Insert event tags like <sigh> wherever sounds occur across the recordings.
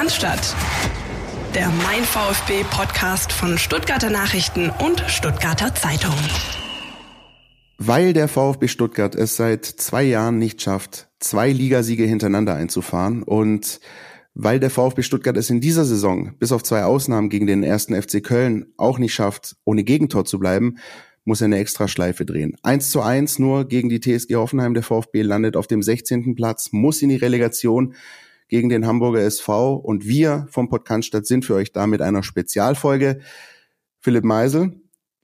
Cannstatt. Der Mein VfB Podcast von Stuttgarter Nachrichten und Stuttgarter Zeitung. Weil der VfB Stuttgart es seit zwei Jahren nicht schafft, zwei Ligasiege hintereinander einzufahren und weil der VfB Stuttgart es in dieser Saison, bis auf zwei Ausnahmen gegen den ersten FC Köln, auch nicht schafft, ohne Gegentor zu bleiben, muss er eine extra Schleife drehen. 1 zu 1 nur gegen die TSG Hoffenheim. Der VfB landet auf dem 16. Platz, muss in die Relegation gegen den Hamburger SV. Und wir vom Podcast sind für euch da mit einer Spezialfolge. Philipp Meisel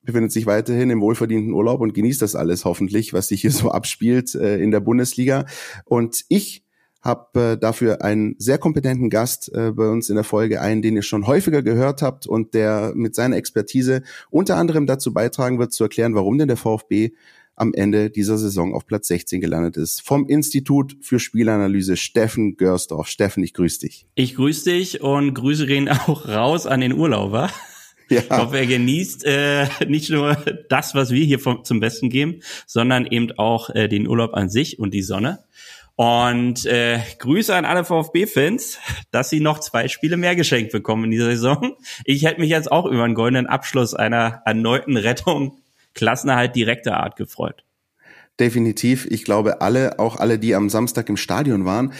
befindet sich weiterhin im wohlverdienten Urlaub und genießt das alles hoffentlich, was sich hier so <laughs> abspielt äh, in der Bundesliga. Und ich habe äh, dafür einen sehr kompetenten Gast äh, bei uns in der Folge ein, den ihr schon häufiger gehört habt und der mit seiner Expertise unter anderem dazu beitragen wird, zu erklären, warum denn der VfB am Ende dieser Saison auf Platz 16 gelandet ist. Vom Institut für Spielanalyse Steffen Görsdorf. Steffen, ich grüße dich. Ich grüße dich und Grüße gehen auch raus an den Urlauber. <laughs> Ja. Ich hoffe, er genießt äh, nicht nur das, was wir hier vom, zum Besten geben, sondern eben auch äh, den Urlaub an sich und die Sonne. Und äh, Grüße an alle VfB-Fans, dass sie noch zwei Spiele mehr geschenkt bekommen in dieser Saison. Ich hätte mich jetzt auch über einen goldenen Abschluss einer erneuten Rettung Klassenerhalt direkter Art gefreut. Definitiv. Ich glaube, alle, auch alle, die am Samstag im Stadion waren.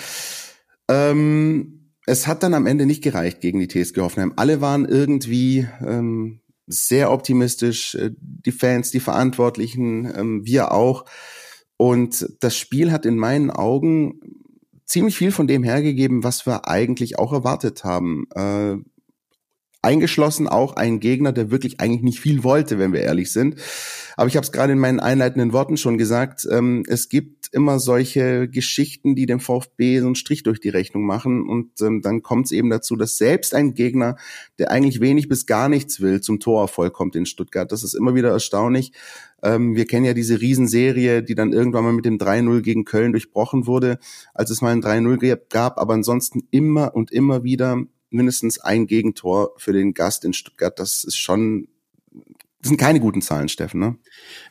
Ähm, es hat dann am Ende nicht gereicht gegen die TSG Hoffenheim. Alle waren irgendwie ähm, sehr optimistisch. Äh, die Fans, die Verantwortlichen, ähm, wir auch. Und das Spiel hat in meinen Augen ziemlich viel von dem hergegeben, was wir eigentlich auch erwartet haben. Äh, eingeschlossen auch ein Gegner, der wirklich eigentlich nicht viel wollte, wenn wir ehrlich sind. Aber ich habe es gerade in meinen einleitenden Worten schon gesagt, ähm, es gibt immer solche Geschichten, die dem VfB so einen Strich durch die Rechnung machen. Und ähm, dann kommt es eben dazu, dass selbst ein Gegner, der eigentlich wenig bis gar nichts will, zum Torerfolg kommt in Stuttgart. Das ist immer wieder erstaunlich. Ähm, wir kennen ja diese Riesenserie, die dann irgendwann mal mit dem 3-0 gegen Köln durchbrochen wurde, als es mal ein 3-0 gab. Aber ansonsten immer und immer wieder mindestens ein Gegentor für den Gast in Stuttgart. Das ist schon, das sind keine guten Zahlen, Steffen, ne?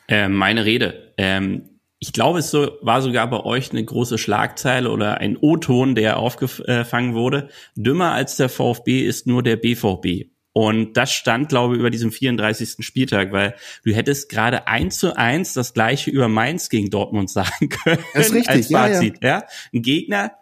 Äh, meine Rede. Ähm, ich glaube, es so, war sogar bei euch eine große Schlagzeile oder ein O-Ton, der aufgefangen wurde. Dümmer als der VfB ist nur der BVB. Und das stand, glaube ich, über diesem 34. Spieltag, weil du hättest gerade eins zu eins das gleiche über Mainz gegen Dortmund <laughs> sagen können. Das ist richtig, als Fazit, ja, ja. ja. Ein Gegner,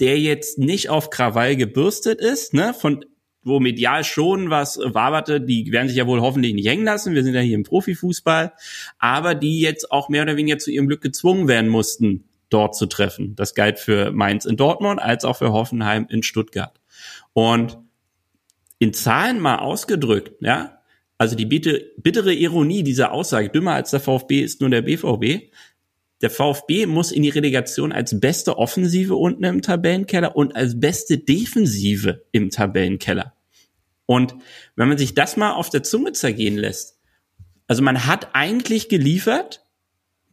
der jetzt nicht auf Krawall gebürstet ist, ne, von wo medial schon was waberte, die werden sich ja wohl hoffentlich nicht hängen lassen, wir sind ja hier im Profifußball, aber die jetzt auch mehr oder weniger zu ihrem Glück gezwungen werden mussten, dort zu treffen. Das galt für Mainz in Dortmund als auch für Hoffenheim in Stuttgart. Und in Zahlen mal ausgedrückt, ja, also die bittere Ironie dieser Aussage, dümmer als der VfB ist nur der BVB, der VfB muss in die Relegation als beste Offensive unten im Tabellenkeller und als beste Defensive im Tabellenkeller. Und wenn man sich das mal auf der Zunge zergehen lässt, also man hat eigentlich geliefert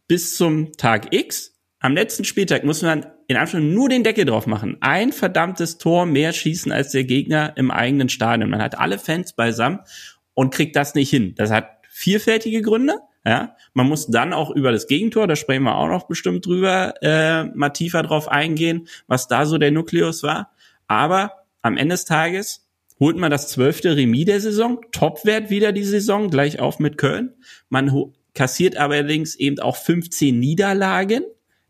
bis zum Tag X. Am letzten Spieltag muss man in Anführungszeichen nur den Deckel drauf machen. Ein verdammtes Tor mehr schießen als der Gegner im eigenen Stadion. Man hat alle Fans beisammen und kriegt das nicht hin. Das hat vielfältige Gründe. Ja, man muss dann auch über das Gegentor, da sprechen wir auch noch bestimmt drüber, äh, mal tiefer drauf eingehen, was da so der Nukleus war. Aber am Ende des Tages holt man das zwölfte Remis der Saison, Topwert wieder die Saison, gleich auf mit Köln. Man kassiert allerdings eben auch 15 Niederlagen,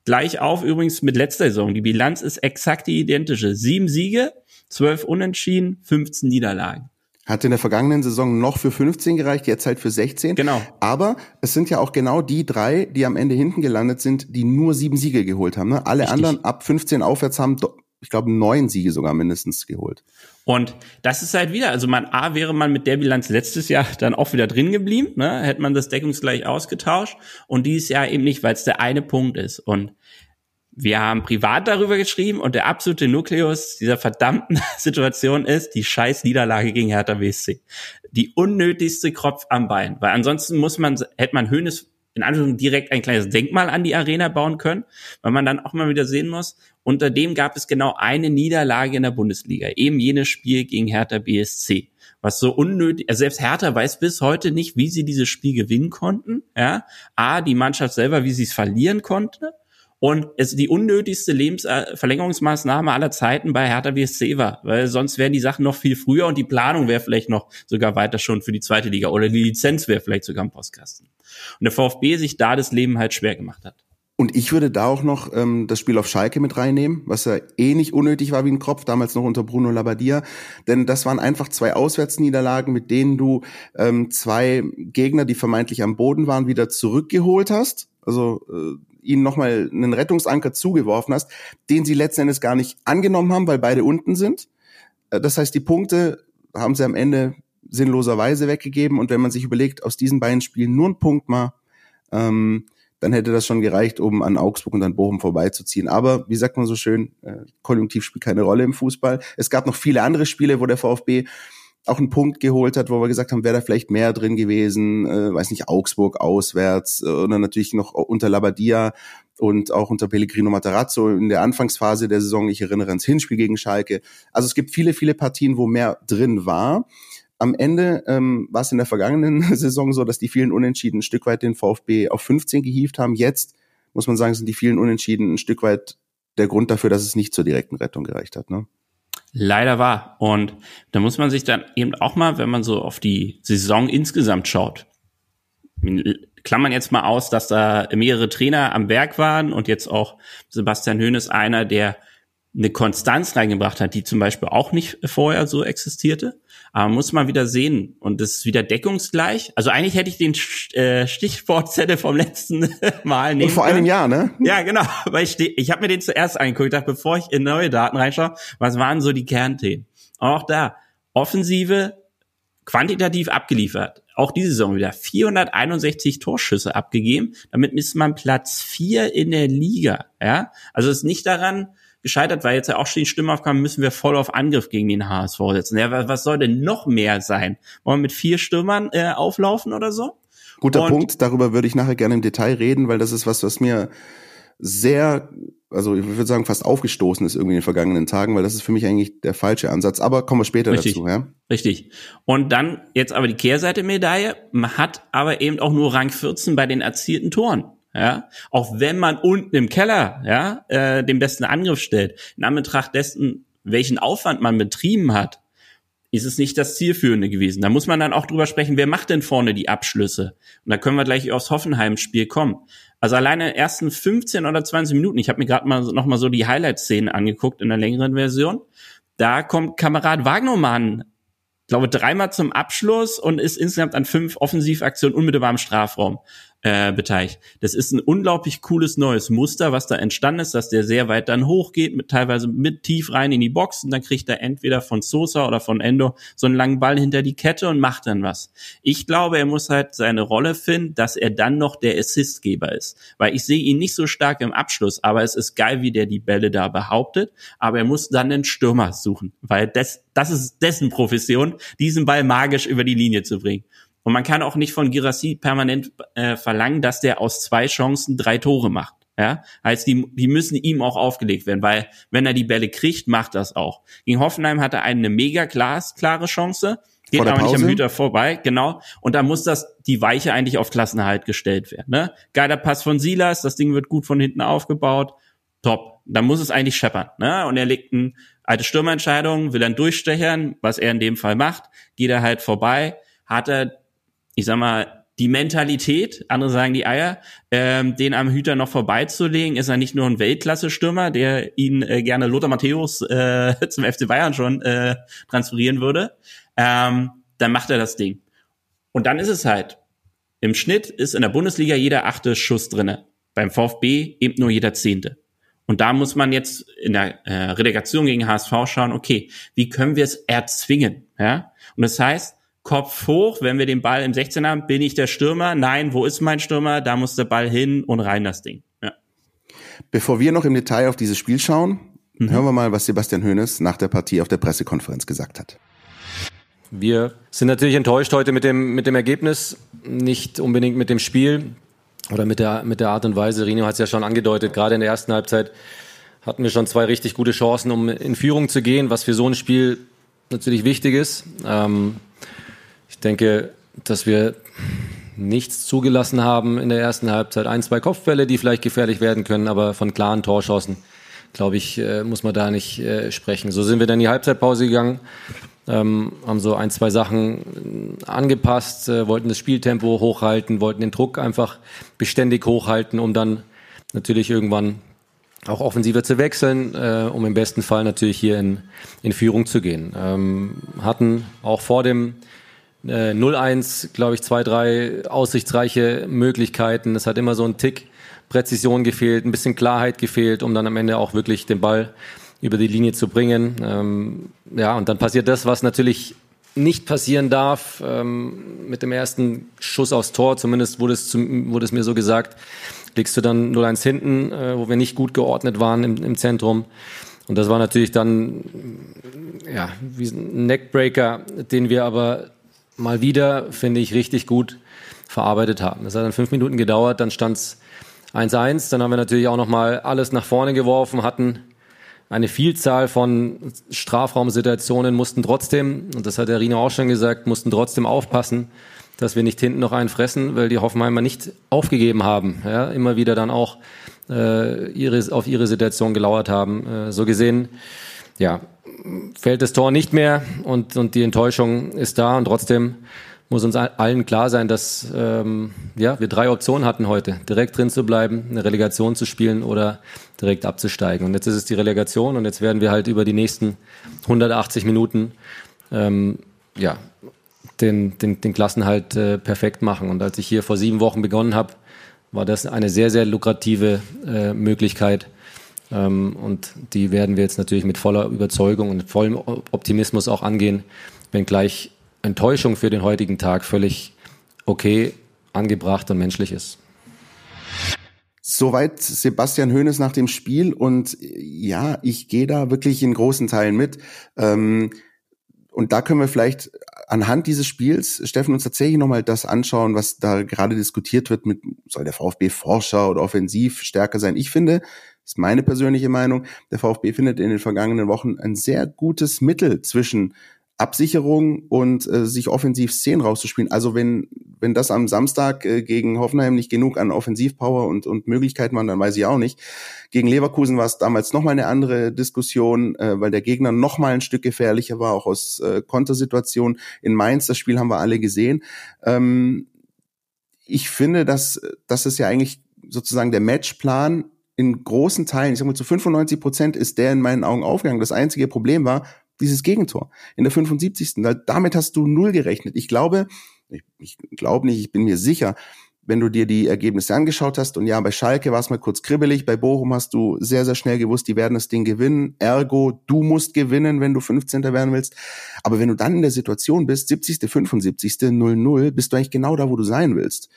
gleich auf übrigens mit letzter Saison. Die Bilanz ist exakt die identische. Sieben Siege, zwölf Unentschieden, 15 Niederlagen. Hat in der vergangenen Saison noch für 15 gereicht, jetzt halt für 16. Genau. Aber es sind ja auch genau die drei, die am Ende hinten gelandet sind, die nur sieben Siege geholt haben. Ne? Alle Richtig. anderen ab 15 aufwärts haben, ich glaube, neun Siege sogar mindestens geholt. Und das ist halt wieder, also man A wäre man mit der Bilanz letztes Jahr dann auch wieder drin geblieben, ne? hätte man das deckungsgleich ausgetauscht und dieses Jahr eben nicht, weil es der eine Punkt ist. Und wir haben privat darüber geschrieben und der absolute Nukleus dieser verdammten <laughs> Situation ist die scheiß Niederlage gegen Hertha BSC. Die unnötigste Kropf am Bein, weil ansonsten muss man, hätte man Höhnes in Anführungszeichen direkt ein kleines Denkmal an die Arena bauen können, weil man dann auch mal wieder sehen muss, unter dem gab es genau eine Niederlage in der Bundesliga, eben jenes Spiel gegen Hertha BSC was so unnötig, also selbst Hertha weiß bis heute nicht, wie sie dieses Spiel gewinnen konnten, ja. A, die Mannschaft selber, wie sie es verlieren konnte und es die unnötigste Lebensverlängerungsmaßnahme aller Zeiten bei Hertha BSC war, weil sonst wären die Sachen noch viel früher und die Planung wäre vielleicht noch sogar weiter schon für die zweite Liga oder die Lizenz wäre vielleicht sogar im Postkasten. Und der VfB sich da das Leben halt schwer gemacht hat. Und ich würde da auch noch ähm, das Spiel auf Schalke mit reinnehmen, was ja eh nicht unnötig war wie ein Kropf, damals noch unter Bruno Labbadia. Denn das waren einfach zwei Auswärtsniederlagen, mit denen du ähm, zwei Gegner, die vermeintlich am Boden waren, wieder zurückgeholt hast. Also äh, ihnen nochmal einen Rettungsanker zugeworfen hast, den sie letzten Endes gar nicht angenommen haben, weil beide unten sind. Äh, das heißt, die Punkte haben sie am Ende sinnloserweise weggegeben. Und wenn man sich überlegt, aus diesen beiden Spielen nur ein Punkt mal, ähm, dann hätte das schon gereicht, um an Augsburg und an Bochum vorbeizuziehen. Aber wie sagt man so schön, äh, Konjunktiv spielt keine Rolle im Fußball. Es gab noch viele andere Spiele, wo der VfB auch einen Punkt geholt hat, wo wir gesagt haben, wäre da vielleicht mehr drin gewesen, äh, weiß nicht, Augsburg auswärts äh, dann natürlich noch unter Labadia und auch unter Pellegrino Matarazzo in der Anfangsphase der Saison. Ich erinnere ans Hinspiel gegen Schalke. Also es gibt viele, viele Partien, wo mehr drin war am Ende ähm, war es in der vergangenen <laughs> Saison so, dass die vielen Unentschieden ein Stück weit den VfB auf 15 gehievt haben. Jetzt muss man sagen, sind die vielen Unentschieden ein Stück weit der Grund dafür, dass es nicht zur direkten Rettung gereicht hat. Ne? Leider war. Und da muss man sich dann eben auch mal, wenn man so auf die Saison insgesamt schaut, klammern jetzt mal aus, dass da mehrere Trainer am Werk waren und jetzt auch Sebastian Höhnes einer, der eine Konstanz reingebracht hat, die zum Beispiel auch nicht vorher so existierte. Aber muss man wieder sehen. Und das ist wieder deckungsgleich. Also eigentlich hätte ich den äh, Stichwortzettel vom letzten <laughs> Mal nehmen Und vor einem Jahr, ne? Ja, genau. Weil ich, ich habe mir den zuerst angeguckt, dachte, bevor ich in neue Daten reinschaue, was waren so die Kernthemen? Auch da, Offensive quantitativ abgeliefert. Auch diese Saison wieder 461 Torschüsse abgegeben. Damit ist man Platz vier in der Liga. Ja, also es ist nicht daran, gescheitert, weil jetzt ja auch schon die Stimme aufkam, müssen wir voll auf Angriff gegen den HSV setzen. Ja, was soll denn noch mehr sein? Wollen wir mit vier Stürmern äh, auflaufen oder so? Guter Und, Punkt, darüber würde ich nachher gerne im Detail reden, weil das ist was, was mir sehr, also ich würde sagen, fast aufgestoßen ist irgendwie in den vergangenen Tagen, weil das ist für mich eigentlich der falsche Ansatz. Aber kommen wir später Richtig. dazu, ja? Richtig. Und dann jetzt aber die Kehrseite Medaille. Man hat aber eben auch nur Rang 14 bei den erzielten Toren ja, auch wenn man unten im Keller, ja, äh, den besten Angriff stellt, in Anbetracht dessen, welchen Aufwand man betrieben hat, ist es nicht das Zielführende gewesen. Da muss man dann auch drüber sprechen, wer macht denn vorne die Abschlüsse? Und da können wir gleich aufs Hoffenheim-Spiel kommen. Also alleine in den ersten 15 oder 20 Minuten, ich habe mir gerade mal noch mal so die Highlight-Szenen angeguckt in der längeren Version, da kommt Kamerad Wagnermann glaube, dreimal zum Abschluss und ist insgesamt an fünf Offensivaktionen unmittelbar im Strafraum äh, beteiligt. Das ist ein unglaublich cooles neues Muster, was da entstanden ist, dass der sehr weit dann hochgeht, mit teilweise mit tief rein in die Box und dann kriegt er entweder von Sosa oder von Endo so einen langen Ball hinter die Kette und macht dann was. Ich glaube, er muss halt seine Rolle finden, dass er dann noch der Assistgeber ist, weil ich sehe ihn nicht so stark im Abschluss, aber es ist geil, wie der die Bälle da behauptet, aber er muss dann den Stürmer suchen, weil das das ist dessen Profession, diesen Ball magisch über die Linie zu bringen. Und man kann auch nicht von Girassi permanent äh, verlangen, dass der aus zwei Chancen drei Tore macht. Ja, heißt, die, die müssen ihm auch aufgelegt werden, weil wenn er die Bälle kriegt, macht das auch. Gegen Hoffenheim hat er eine mega glas, klare Chance, geht aber Pause. nicht am Hüter vorbei, genau. Und da muss das die Weiche eigentlich auf Klassenerhalt gestellt werden. Ne? Geiler Pass von Silas, das Ding wird gut von hinten aufgebaut, top. Da muss es eigentlich scheppern. Ne? Und er legt eine alte Stürmerentscheidung, will dann durchstechern, was er in dem Fall macht, geht er halt vorbei, hat er ich sag mal, die Mentalität, andere sagen die Eier, ähm, den am Hüter noch vorbeizulegen, ist er nicht nur ein Weltklasse-Stürmer, der ihn äh, gerne Lothar Matthäus äh, <laughs> zum FC Bayern schon äh, transferieren würde, ähm, dann macht er das Ding. Und dann ist es halt, im Schnitt ist in der Bundesliga jeder achte Schuss drinne, beim VfB eben nur jeder zehnte. Und da muss man jetzt in der äh, Relegation gegen HSV schauen, okay, wie können wir es erzwingen? Ja? Und das heißt, Kopf hoch, wenn wir den Ball im 16 haben, bin ich der Stürmer? Nein, wo ist mein Stürmer? Da muss der Ball hin und rein das Ding. Ja. Bevor wir noch im Detail auf dieses Spiel schauen, mhm. hören wir mal, was Sebastian Hoeneß nach der Partie auf der Pressekonferenz gesagt hat. Wir sind natürlich enttäuscht heute mit dem, mit dem Ergebnis, nicht unbedingt mit dem Spiel oder mit der, mit der Art und Weise. Rino hat es ja schon angedeutet, gerade in der ersten Halbzeit hatten wir schon zwei richtig gute Chancen, um in Führung zu gehen, was für so ein Spiel natürlich wichtig ist. Ähm, ich denke, dass wir nichts zugelassen haben in der ersten Halbzeit. Ein, zwei Kopfbälle, die vielleicht gefährlich werden können, aber von klaren Torschancen, glaube ich, äh, muss man da nicht äh, sprechen. So sind wir dann in die Halbzeitpause gegangen, ähm, haben so ein, zwei Sachen angepasst, äh, wollten das Spieltempo hochhalten, wollten den Druck einfach beständig hochhalten, um dann natürlich irgendwann auch offensiver zu wechseln, um im besten Fall natürlich hier in, in Führung zu gehen. Ähm, hatten auch vor dem äh, 0-1, glaube ich, zwei, drei aussichtsreiche Möglichkeiten. Es hat immer so ein Tick Präzision gefehlt, ein bisschen Klarheit gefehlt, um dann am Ende auch wirklich den Ball über die Linie zu bringen. Ähm, ja, und dann passiert das, was natürlich nicht passieren darf. Ähm, mit dem ersten Schuss aufs Tor, zumindest wurde es, zum, wurde es mir so gesagt, liegst du dann 0-1 hinten, äh, wo wir nicht gut geordnet waren im, im Zentrum. Und das war natürlich dann ja, wie ein Neckbreaker, den wir aber mal wieder, finde ich, richtig gut verarbeitet haben. Das hat dann fünf Minuten gedauert, dann stand es 1-1. Dann haben wir natürlich auch nochmal alles nach vorne geworfen, hatten eine Vielzahl von Strafraumsituationen, mussten trotzdem, und das hat der Rino auch schon gesagt, mussten trotzdem aufpassen, dass wir nicht hinten noch einen fressen, weil die Hoffenheimer nicht aufgegeben haben. Ja, immer wieder dann auch äh, ihre, auf ihre Situation gelauert haben. Äh, so gesehen, ja, fällt das Tor nicht mehr und, und die Enttäuschung ist da und trotzdem muss uns allen klar sein, dass ähm, ja, wir drei Optionen hatten heute. Direkt drin zu bleiben, eine Relegation zu spielen oder direkt abzusteigen. Und jetzt ist es die Relegation und jetzt werden wir halt über die nächsten 180 Minuten ähm, ja, den, den, den Klassenhalt äh, perfekt machen. Und als ich hier vor sieben Wochen begonnen habe, war das eine sehr, sehr lukrative äh, Möglichkeit. Ähm, und die werden wir jetzt natürlich mit voller Überzeugung und vollem Optimismus auch angehen, wenngleich Enttäuschung für den heutigen Tag völlig okay, angebracht und menschlich ist. Soweit Sebastian Hoeneß nach dem Spiel und ja, ich gehe da wirklich in großen Teilen mit. Ähm, und da können wir vielleicht anhand dieses Spiels, Steffen, uns tatsächlich nochmal das anschauen, was da gerade diskutiert wird mit, soll der VfB Forscher oder offensiv stärker sein? Ich finde, ist meine persönliche Meinung, der VfB findet in den vergangenen Wochen ein sehr gutes Mittel zwischen Absicherung und äh, sich offensiv Szenen rauszuspielen. Also wenn wenn das am Samstag äh, gegen Hoffenheim nicht genug an Offensivpower und und Möglichkeiten waren, dann weiß ich auch nicht. Gegen Leverkusen war es damals noch mal eine andere Diskussion, äh, weil der Gegner noch mal ein Stück gefährlicher war, auch aus äh, Kontersituationen. In Mainz das Spiel haben wir alle gesehen. Ähm, ich finde, dass das ist ja eigentlich sozusagen der Matchplan in großen Teilen, ich sag mal zu 95 Prozent ist der in meinen Augen aufgegangen. Das einzige Problem war, dieses Gegentor in der 75. Damit hast du null gerechnet. Ich glaube, ich, ich glaube nicht, ich bin mir sicher, wenn du dir die Ergebnisse angeschaut hast, und ja, bei Schalke war es mal kurz kribbelig, bei Bochum hast du sehr, sehr schnell gewusst, die werden das Ding gewinnen. Ergo, du musst gewinnen, wenn du 15. werden willst. Aber wenn du dann in der Situation bist, 70., 75., 0-0, bist du eigentlich genau da, wo du sein willst.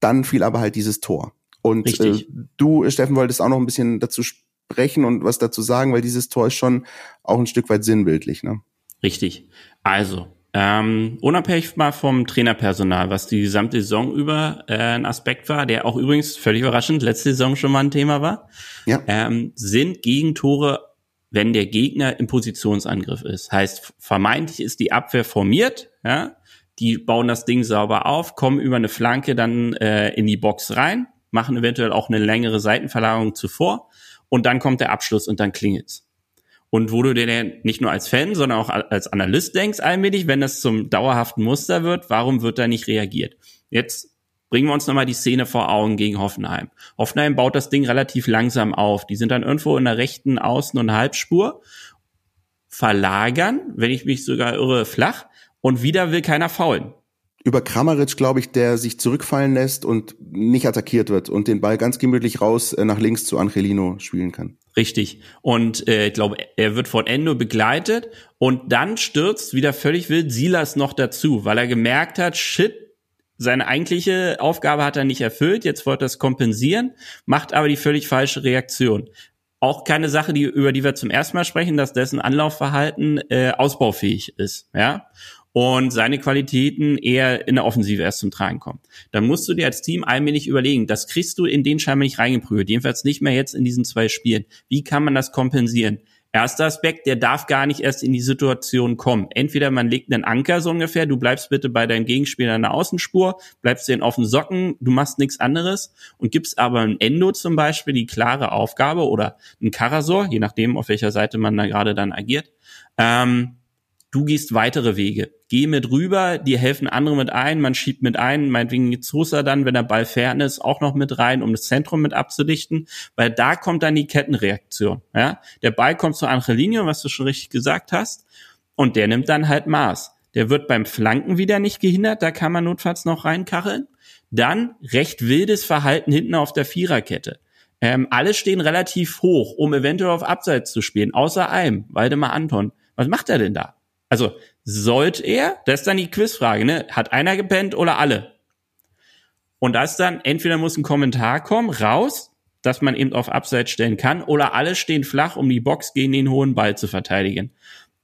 Dann fiel aber halt dieses Tor. Und äh, du, Steffen, wolltest auch noch ein bisschen dazu sprechen und was dazu sagen, weil dieses Tor ist schon auch ein Stück weit sinnbildlich. Ne? Richtig. Also, ähm, unabhängig mal vom Trainerpersonal, was die gesamte Saison über äh, ein Aspekt war, der auch übrigens völlig überraschend letzte Saison schon mal ein Thema war, ja. ähm, sind Gegentore, wenn der Gegner im Positionsangriff ist. Heißt, vermeintlich ist die Abwehr formiert, ja, die bauen das Ding sauber auf, kommen über eine Flanke dann äh, in die Box rein, machen eventuell auch eine längere Seitenverlagerung zuvor und dann kommt der Abschluss und dann klingelt's. Und wo du dir nicht nur als Fan, sondern auch als Analyst denkst allmählich, wenn das zum dauerhaften Muster wird, warum wird da nicht reagiert? Jetzt bringen wir uns nochmal die Szene vor Augen gegen Hoffenheim. Hoffenheim baut das Ding relativ langsam auf. Die sind dann irgendwo in der rechten Außen- und Halbspur, verlagern, wenn ich mich sogar irre, flach und wieder will keiner faulen über Kramaric, glaube ich, der sich zurückfallen lässt und nicht attackiert wird und den Ball ganz gemütlich raus äh, nach links zu Angelino spielen kann. Richtig. Und äh, ich glaube, er wird von Endo begleitet und dann stürzt wieder völlig wild Silas noch dazu, weil er gemerkt hat, shit, seine eigentliche Aufgabe hat er nicht erfüllt, jetzt wollte er es kompensieren, macht aber die völlig falsche Reaktion. Auch keine Sache, die, über die wir zum ersten Mal sprechen, dass dessen Anlaufverhalten äh, ausbaufähig ist. Ja und seine Qualitäten eher in der Offensive erst zum Tragen kommen. Dann musst du dir als Team allmählich überlegen, das kriegst du in den scheinbar nicht reingeprügelt, jedenfalls nicht mehr jetzt in diesen zwei Spielen. Wie kann man das kompensieren? Erster Aspekt, der darf gar nicht erst in die Situation kommen. Entweder man legt einen Anker so ungefähr, du bleibst bitte bei deinem Gegenspieler in der Außenspur, bleibst den auf den Socken, du machst nichts anderes und gibst aber ein Endo zum Beispiel die klare Aufgabe oder ein Karasor, je nachdem, auf welcher Seite man da gerade dann agiert, ähm, du gehst weitere Wege. Geh mit rüber, dir helfen andere mit ein, man schiebt mit ein, meinetwegen geht Sosa dann, wenn der Ball fern ist, auch noch mit rein, um das Zentrum mit abzudichten, weil da kommt dann die Kettenreaktion. Ja? Der Ball kommt zur Angelino, was du schon richtig gesagt hast, und der nimmt dann halt Maß. Der wird beim Flanken wieder nicht gehindert, da kann man notfalls noch reinkacheln. Dann recht wildes Verhalten hinten auf der Viererkette. Ähm, alle stehen relativ hoch, um eventuell auf Abseits zu spielen, außer einem, Waldemar Anton. Was macht er denn da? Also sollte er, das ist dann die Quizfrage, ne? Hat einer gepennt oder alle? Und das dann, entweder muss ein Kommentar kommen, raus, dass man eben auf Abseits stellen kann, oder alle stehen flach, um die Box gegen den hohen Ball zu verteidigen.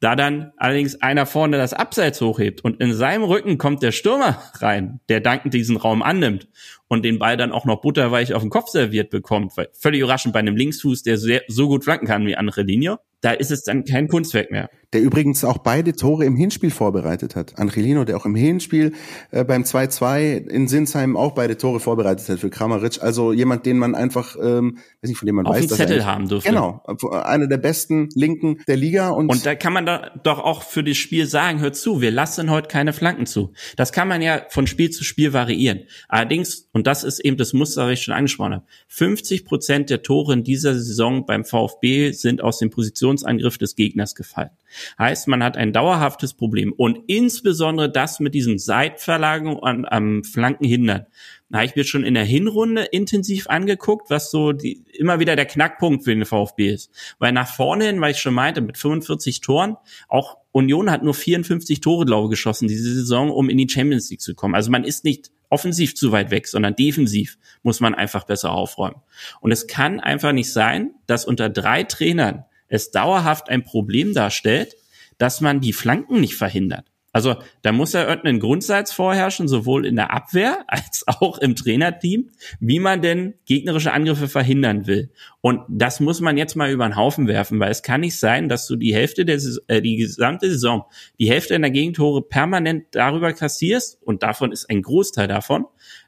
Da dann allerdings einer vorne das Abseits hochhebt und in seinem Rücken kommt der Stürmer rein, der dankend diesen Raum annimmt und den Ball dann auch noch butterweich auf den Kopf serviert bekommt, weil völlig überraschend bei einem Linksfuß, der sehr, so gut flanken kann wie andere Linie, da ist es dann kein Kunstwerk mehr der übrigens auch beide Tore im Hinspiel vorbereitet hat. Angelino, der auch im Hinspiel äh, beim 2-2 in Sinsheim auch beide Tore vorbereitet hat für Kramaric. Also jemand, den man einfach, ähm, weiß nicht, von dem man Auf weiß, dass Zettel haben dürfte. Genau, einer der besten Linken der Liga. Und, und da kann man da doch auch für das Spiel sagen, hört zu, wir lassen heute keine Flanken zu. Das kann man ja von Spiel zu Spiel variieren. Allerdings, und das ist eben das Muster, was ich schon angesprochen habe, 50 Prozent der Tore in dieser Saison beim VfB sind aus dem Positionsangriff des Gegners gefallen. Heißt, man hat ein dauerhaftes Problem und insbesondere das mit diesen Seitverlagerungen an, am Flanken hindern. Da habe ich mir schon in der Hinrunde intensiv angeguckt, was so die, immer wieder der Knackpunkt für den VfB ist. Weil nach vorne hin, weil ich schon meinte, mit 45 Toren, auch Union hat nur 54 Tore, glaube ich, geschossen diese Saison, um in die Champions League zu kommen. Also man ist nicht offensiv zu weit weg, sondern defensiv muss man einfach besser aufräumen. Und es kann einfach nicht sein, dass unter drei Trainern es dauerhaft ein Problem darstellt, dass man die Flanken nicht verhindert. Also da muss ja irgendein Grundsatz vorherrschen, sowohl in der Abwehr <laughs> als auch im Trainerteam, wie man denn gegnerische Angriffe verhindern will. Und das muss man jetzt mal über den Haufen werfen, weil es kann nicht sein, dass du die Hälfte der äh, die gesamte Saison, die Hälfte in der Gegentore permanent darüber kassierst und davon ist ein Großteil davon,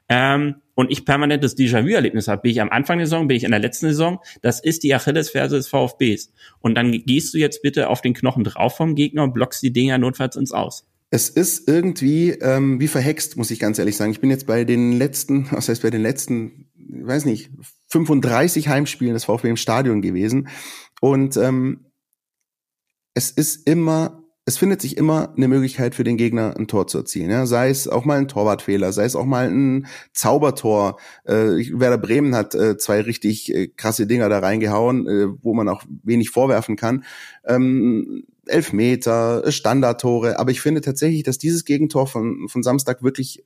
ähm, und ich permanent das Déjà-vu-Erlebnis habe, bin ich am Anfang der Saison, bin ich in der letzten Saison, das ist die Achillesferse des VfBs. Und dann gehst du jetzt bitte auf den Knochen drauf vom Gegner und blockst die Dinger notfalls ins Aus. Es ist irgendwie ähm, wie verhext, muss ich ganz ehrlich sagen. Ich bin jetzt bei den letzten, <laughs> was heißt bei den letzten, weiß nicht, 35 Heimspielen des VfB im Stadion gewesen. Und ähm, es ist immer es findet sich immer eine Möglichkeit für den Gegner ein Tor zu erzielen. Ja? Sei es auch mal ein Torwartfehler, sei es auch mal ein Zaubertor. Äh, Werder Bremen hat äh, zwei richtig äh, krasse Dinger da reingehauen, äh, wo man auch wenig vorwerfen kann. Ähm, Elfmeter, Standardtore. Aber ich finde tatsächlich, dass dieses Gegentor von, von Samstag wirklich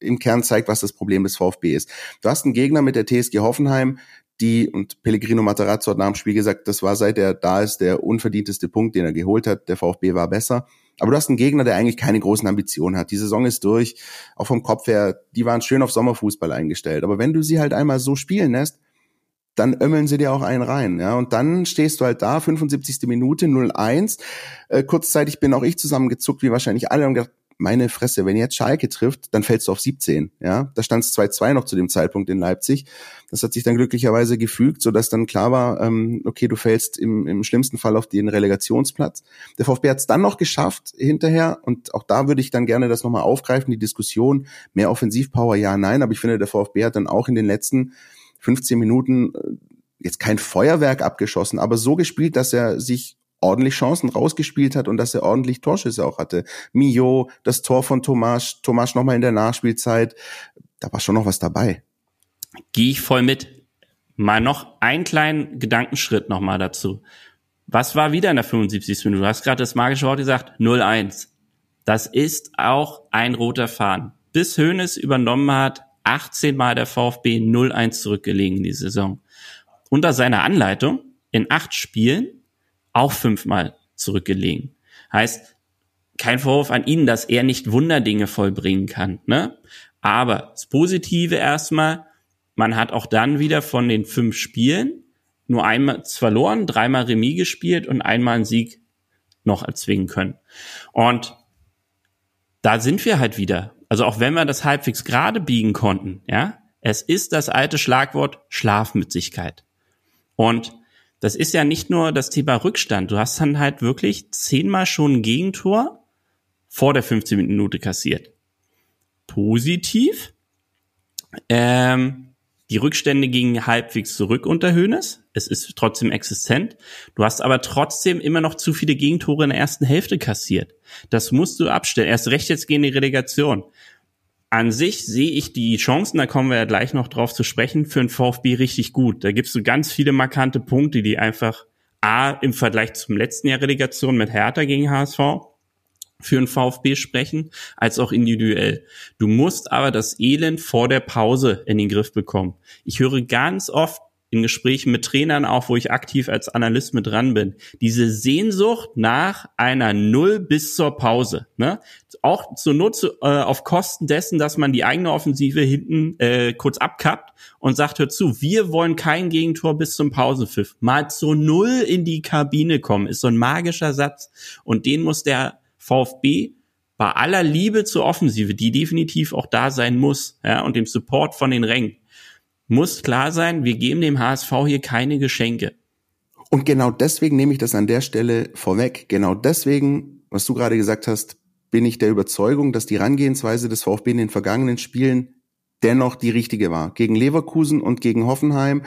im Kern zeigt, was das Problem des VfB ist. Du hast einen Gegner mit der TSG Hoffenheim, die, und Pellegrino Matarazzo hat nach dem Spiel gesagt, das war seit er da ist der unverdienteste Punkt, den er geholt hat. Der VfB war besser. Aber du hast einen Gegner, der eigentlich keine großen Ambitionen hat. Die Saison ist durch, auch vom Kopf her, die waren schön auf Sommerfußball eingestellt. Aber wenn du sie halt einmal so spielen lässt, dann ömmeln sie dir auch einen rein, ja. Und dann stehst du halt da, 75. Minute, 0-1. Äh, kurzzeitig bin auch ich zusammengezuckt, wie wahrscheinlich alle, und gedacht, meine Fresse, wenn jetzt Schalke trifft, dann fällst du auf 17. Ja, da stand es 2-2 noch zu dem Zeitpunkt in Leipzig. Das hat sich dann glücklicherweise gefügt, so dass dann klar war, ähm, okay, du fällst im, im schlimmsten Fall auf den Relegationsplatz. Der VfB hat es dann noch geschafft hinterher und auch da würde ich dann gerne das nochmal aufgreifen, die Diskussion, mehr Offensivpower, ja, nein, aber ich finde, der VfB hat dann auch in den letzten 15 Minuten äh, jetzt kein Feuerwerk abgeschossen, aber so gespielt, dass er sich ordentlich Chancen rausgespielt hat und dass er ordentlich Torschüsse auch hatte. Mio, das Tor von Tomasch, Tomasch nochmal in der Nachspielzeit, da war schon noch was dabei. Gehe ich voll mit. Mal noch einen kleinen Gedankenschritt nochmal dazu. Was war wieder in der 75. Minute? Du hast gerade das magische Wort gesagt, 0-1. Das ist auch ein roter Faden. Bis Hoeneß übernommen hat, 18 Mal der VfB 0-1 zurückgelegen in die Saison. Unter seiner Anleitung in acht Spielen auch fünfmal zurückgelegen. Heißt, kein Vorwurf an ihn, dass er nicht Wunderdinge vollbringen kann. Ne? Aber das Positive erstmal, man hat auch dann wieder von den fünf Spielen nur einmal verloren, dreimal Remis gespielt und einmal einen Sieg noch erzwingen können. Und da sind wir halt wieder. Also auch wenn wir das halbwegs gerade biegen konnten, ja, es ist das alte Schlagwort Schlafmützigkeit. Und das ist ja nicht nur das Thema Rückstand. Du hast dann halt wirklich zehnmal schon ein Gegentor vor der 15 Minute kassiert. Positiv. Ähm, die Rückstände gingen halbwegs zurück unter Hönes. Es ist trotzdem existent. Du hast aber trotzdem immer noch zu viele Gegentore in der ersten Hälfte kassiert. Das musst du abstellen. Erst recht jetzt gegen die Relegation. An sich sehe ich die Chancen, da kommen wir ja gleich noch drauf zu sprechen, für den VfB richtig gut. Da gibt's so ganz viele markante Punkte, die einfach A im Vergleich zum letzten Jahr Relegation mit Hertha gegen HSV für einen VfB sprechen, als auch individuell. Du musst aber das Elend vor der Pause in den Griff bekommen. Ich höre ganz oft in Gesprächen mit Trainern auch, wo ich aktiv als Analyst mit dran bin, diese Sehnsucht nach einer Null bis zur Pause. Ne? Auch zur Not zu, äh, auf Kosten dessen, dass man die eigene Offensive hinten äh, kurz abkappt und sagt, hör zu, wir wollen kein Gegentor bis zum Pausenpfiff. Mal zur Null in die Kabine kommen, ist so ein magischer Satz. Und den muss der VfB bei aller Liebe zur Offensive, die definitiv auch da sein muss, ja, und dem Support von den Rängen, muss klar sein, wir geben dem HSV hier keine Geschenke. Und genau deswegen nehme ich das an der Stelle vorweg. Genau deswegen, was du gerade gesagt hast, bin ich der Überzeugung, dass die Herangehensweise des VfB in den vergangenen Spielen dennoch die richtige war. Gegen Leverkusen und gegen Hoffenheim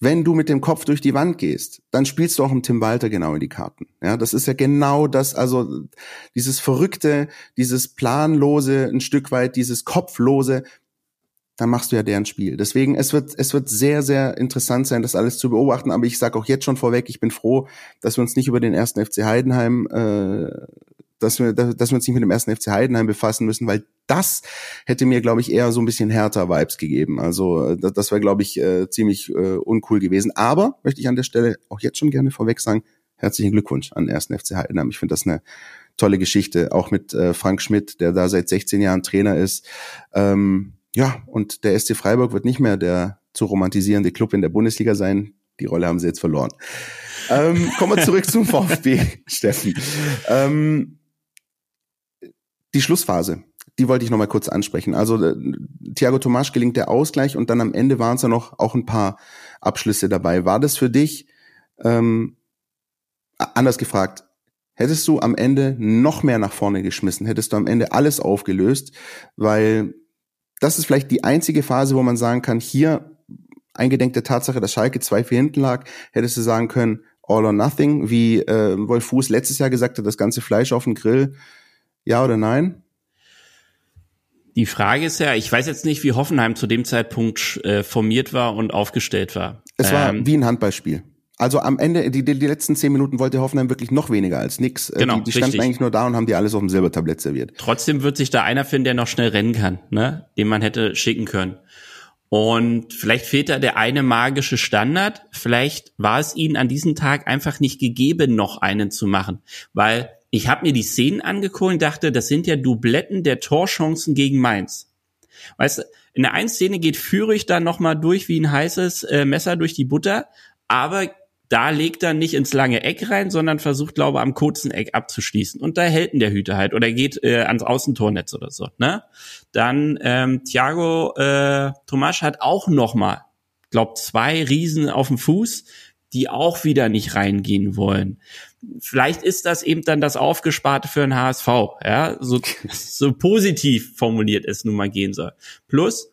wenn du mit dem Kopf durch die Wand gehst, dann spielst du auch im Tim Walter genau in die Karten. Ja, das ist ja genau das, also dieses Verrückte, dieses Planlose, ein Stück weit dieses Kopflose, dann machst du ja deren Spiel. Deswegen, es wird, es wird sehr, sehr interessant sein, das alles zu beobachten. Aber ich sage auch jetzt schon vorweg, ich bin froh, dass wir uns nicht über den ersten FC Heidenheim äh, dass wir, dass wir uns nicht mit dem ersten FC Heidenheim befassen müssen, weil das hätte mir, glaube ich, eher so ein bisschen härter Vibes gegeben. Also das, das wäre, glaube ich, äh, ziemlich äh, uncool gewesen. Aber möchte ich an der Stelle auch jetzt schon gerne vorweg sagen, herzlichen Glückwunsch an den ersten FC Heidenheim. Ich finde das eine tolle Geschichte, auch mit äh, Frank Schmidt, der da seit 16 Jahren Trainer ist. Ähm, ja, und der SC Freiburg wird nicht mehr der zu romantisierende Club in der Bundesliga sein. Die Rolle haben sie jetzt verloren. Ähm, kommen wir zurück zum <laughs> VfB, Steffen. Ähm, die Schlussphase, die wollte ich noch mal kurz ansprechen. Also äh, Thiago Tomasch gelingt der Ausgleich und dann am Ende waren es ja noch auch ein paar Abschlüsse dabei. War das für dich ähm, anders gefragt? Hättest du am Ende noch mehr nach vorne geschmissen? Hättest du am Ende alles aufgelöst? Weil das ist vielleicht die einzige Phase, wo man sagen kann, hier eingedenk der Tatsache, dass Schalke 2-4 hinten lag, hättest du sagen können, all or nothing, wie äh, Wolf Fuß letztes Jahr gesagt hat, das ganze Fleisch auf den Grill ja oder nein? Die Frage ist ja, ich weiß jetzt nicht, wie Hoffenheim zu dem Zeitpunkt äh, formiert war und aufgestellt war. Es war ähm, wie ein Handballspiel. Also am Ende, die, die, die letzten zehn Minuten wollte Hoffenheim wirklich noch weniger als nix. Äh, genau, die, die standen richtig. eigentlich nur da und haben die alles auf dem Silbertablett serviert. Trotzdem wird sich da einer finden, der noch schnell rennen kann, ne? den man hätte schicken können. Und vielleicht fehlt da der eine magische Standard. Vielleicht war es ihnen an diesem Tag einfach nicht gegeben, noch einen zu machen. Weil ich habe mir die Szenen angeguckt und dachte, das sind ja Dubletten der Torchancen gegen Mainz. Weißt du, in der einen Szene geht Führig dann nochmal durch wie ein heißes äh, Messer durch die Butter, aber da legt er nicht ins lange Eck rein, sondern versucht, glaube am kurzen Eck abzuschließen. Und da hält ihn der Hüter halt oder geht äh, ans Außentornetz oder so. Ne? Dann ähm, Thiago äh, Tomasch hat auch nochmal, glaub zwei Riesen auf dem Fuß, die auch wieder nicht reingehen wollen vielleicht ist das eben dann das Aufgesparte für ein HSV, ja, so, <laughs> so positiv formuliert es nun mal gehen soll. Plus,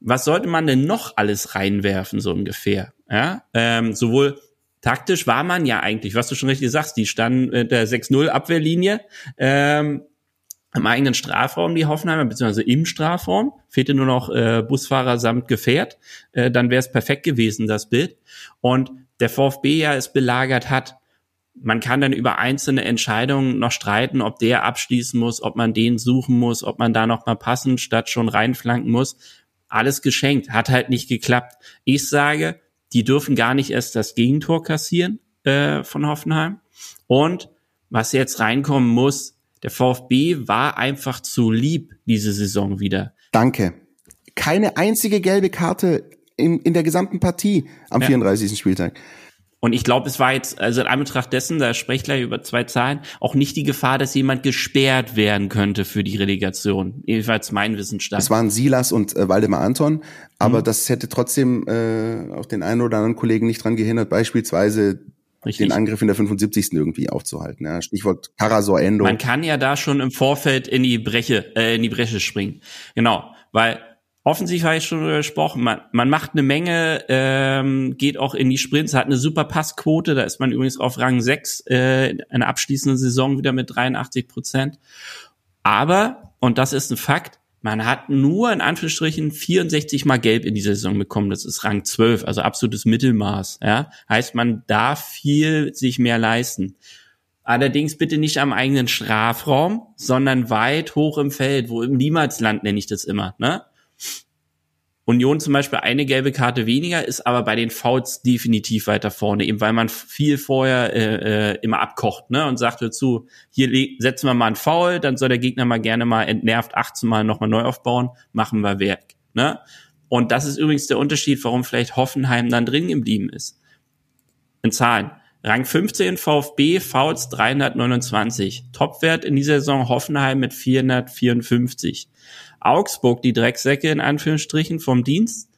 was sollte man denn noch alles reinwerfen, so ungefähr, ja, ähm, sowohl taktisch war man ja eigentlich, was du schon richtig sagst, die standen mit der 6-0 Abwehrlinie, ähm, im eigenen Strafraum, die Hoffenheimer, beziehungsweise im Strafraum, fehlte nur noch äh, Busfahrer samt Gefährt, äh, dann wäre es perfekt gewesen, das Bild. Und der VfB ja es belagert hat, man kann dann über einzelne Entscheidungen noch streiten, ob der abschließen muss, ob man den suchen muss, ob man da noch mal passen statt schon reinflanken muss. Alles geschenkt, hat halt nicht geklappt. Ich sage, die dürfen gar nicht erst das Gegentor kassieren äh, von Hoffenheim. Und was jetzt reinkommen muss, der VfB war einfach zu lieb diese Saison wieder. Danke. Keine einzige gelbe Karte in, in der gesamten Partie am ja. 34. Spieltag. Und ich glaube, es war jetzt, also in Anbetracht dessen, da spreche ich gleich über zwei Zahlen, auch nicht die Gefahr, dass jemand gesperrt werden könnte für die Relegation. Jedenfalls mein Wissensstand. Es waren Silas und äh, Waldemar Anton, aber mhm. das hätte trotzdem äh, auch den einen oder anderen Kollegen nicht dran gehindert, beispielsweise Richtig. den Angriff in der 75. irgendwie aufzuhalten. Ja, Stichwort Karasor Endo. Man kann ja da schon im Vorfeld in die Breche, äh, in die Bresche springen. Genau, weil offensiv habe ich schon gesprochen, man, man macht eine Menge, ähm, geht auch in die Sprints, hat eine super Passquote, da ist man übrigens auf Rang 6 äh, in der abschließenden Saison wieder mit 83 Prozent. Aber, und das ist ein Fakt, man hat nur in Anführungsstrichen 64 mal gelb in dieser Saison bekommen. Das ist Rang 12, also absolutes Mittelmaß. Ja? Heißt, man darf viel sich mehr leisten. Allerdings bitte nicht am eigenen Strafraum, sondern weit hoch im Feld, wo im Niemalsland nenne ich das immer. Ne? Union zum Beispiel eine gelbe Karte weniger, ist aber bei den Fouls definitiv weiter vorne, eben weil man viel vorher äh, äh, immer abkocht ne? und sagt dazu, hier setzen wir mal einen Foul, dann soll der Gegner mal gerne mal entnervt 18 Mal nochmal neu aufbauen, machen wir Werk. Ne? Und das ist übrigens der Unterschied, warum vielleicht Hoffenheim dann drin geblieben ist. In Zahlen. Rang 15 VfB, Fouls 329. Topwert in dieser Saison Hoffenheim mit 454. Augsburg, die Drecksäcke in Anführungsstrichen vom Dienst,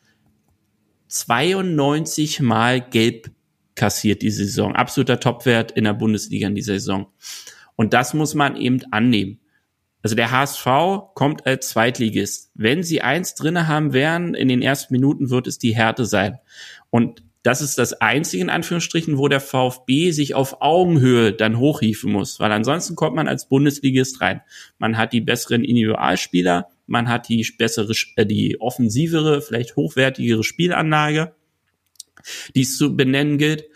92 Mal gelb kassiert die Saison. Absoluter Topwert in der Bundesliga in dieser Saison. Und das muss man eben annehmen. Also der HSV kommt als Zweitligist. Wenn sie eins drinne haben werden, in den ersten Minuten wird es die Härte sein. Und das ist das einzige in Anführungsstrichen, wo der VfB sich auf Augenhöhe dann hochhieven muss, weil ansonsten kommt man als Bundesligist rein. Man hat die besseren Individualspieler, man hat die bessere, äh, die offensivere, vielleicht hochwertigere Spielanlage, die es zu benennen gilt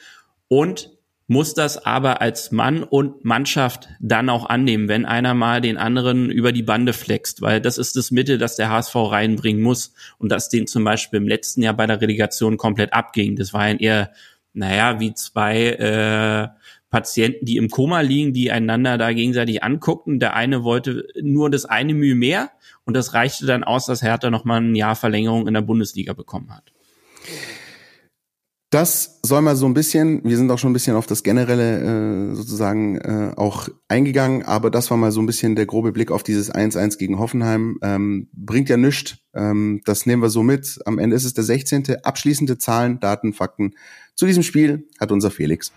und muss das aber als Mann und Mannschaft dann auch annehmen, wenn einer mal den anderen über die Bande flext, weil das ist das Mittel, das der HSV reinbringen muss und das den zum Beispiel im letzten Jahr bei der Relegation komplett abging. Das war ein eher, naja, wie zwei äh, Patienten, die im Koma liegen, die einander da gegenseitig anguckten. Der eine wollte nur das eine Mühe mehr und das reichte dann aus, dass Hertha nochmal ein Jahr Verlängerung in der Bundesliga bekommen hat. Das soll mal so ein bisschen, wir sind auch schon ein bisschen auf das generelle äh, sozusagen äh, auch eingegangen, aber das war mal so ein bisschen der grobe Blick auf dieses 1-1 gegen Hoffenheim. Ähm, bringt ja nichts, ähm, das nehmen wir so mit. Am Ende ist es der 16. Abschließende Zahlen, Daten, Fakten zu diesem Spiel hat unser Felix.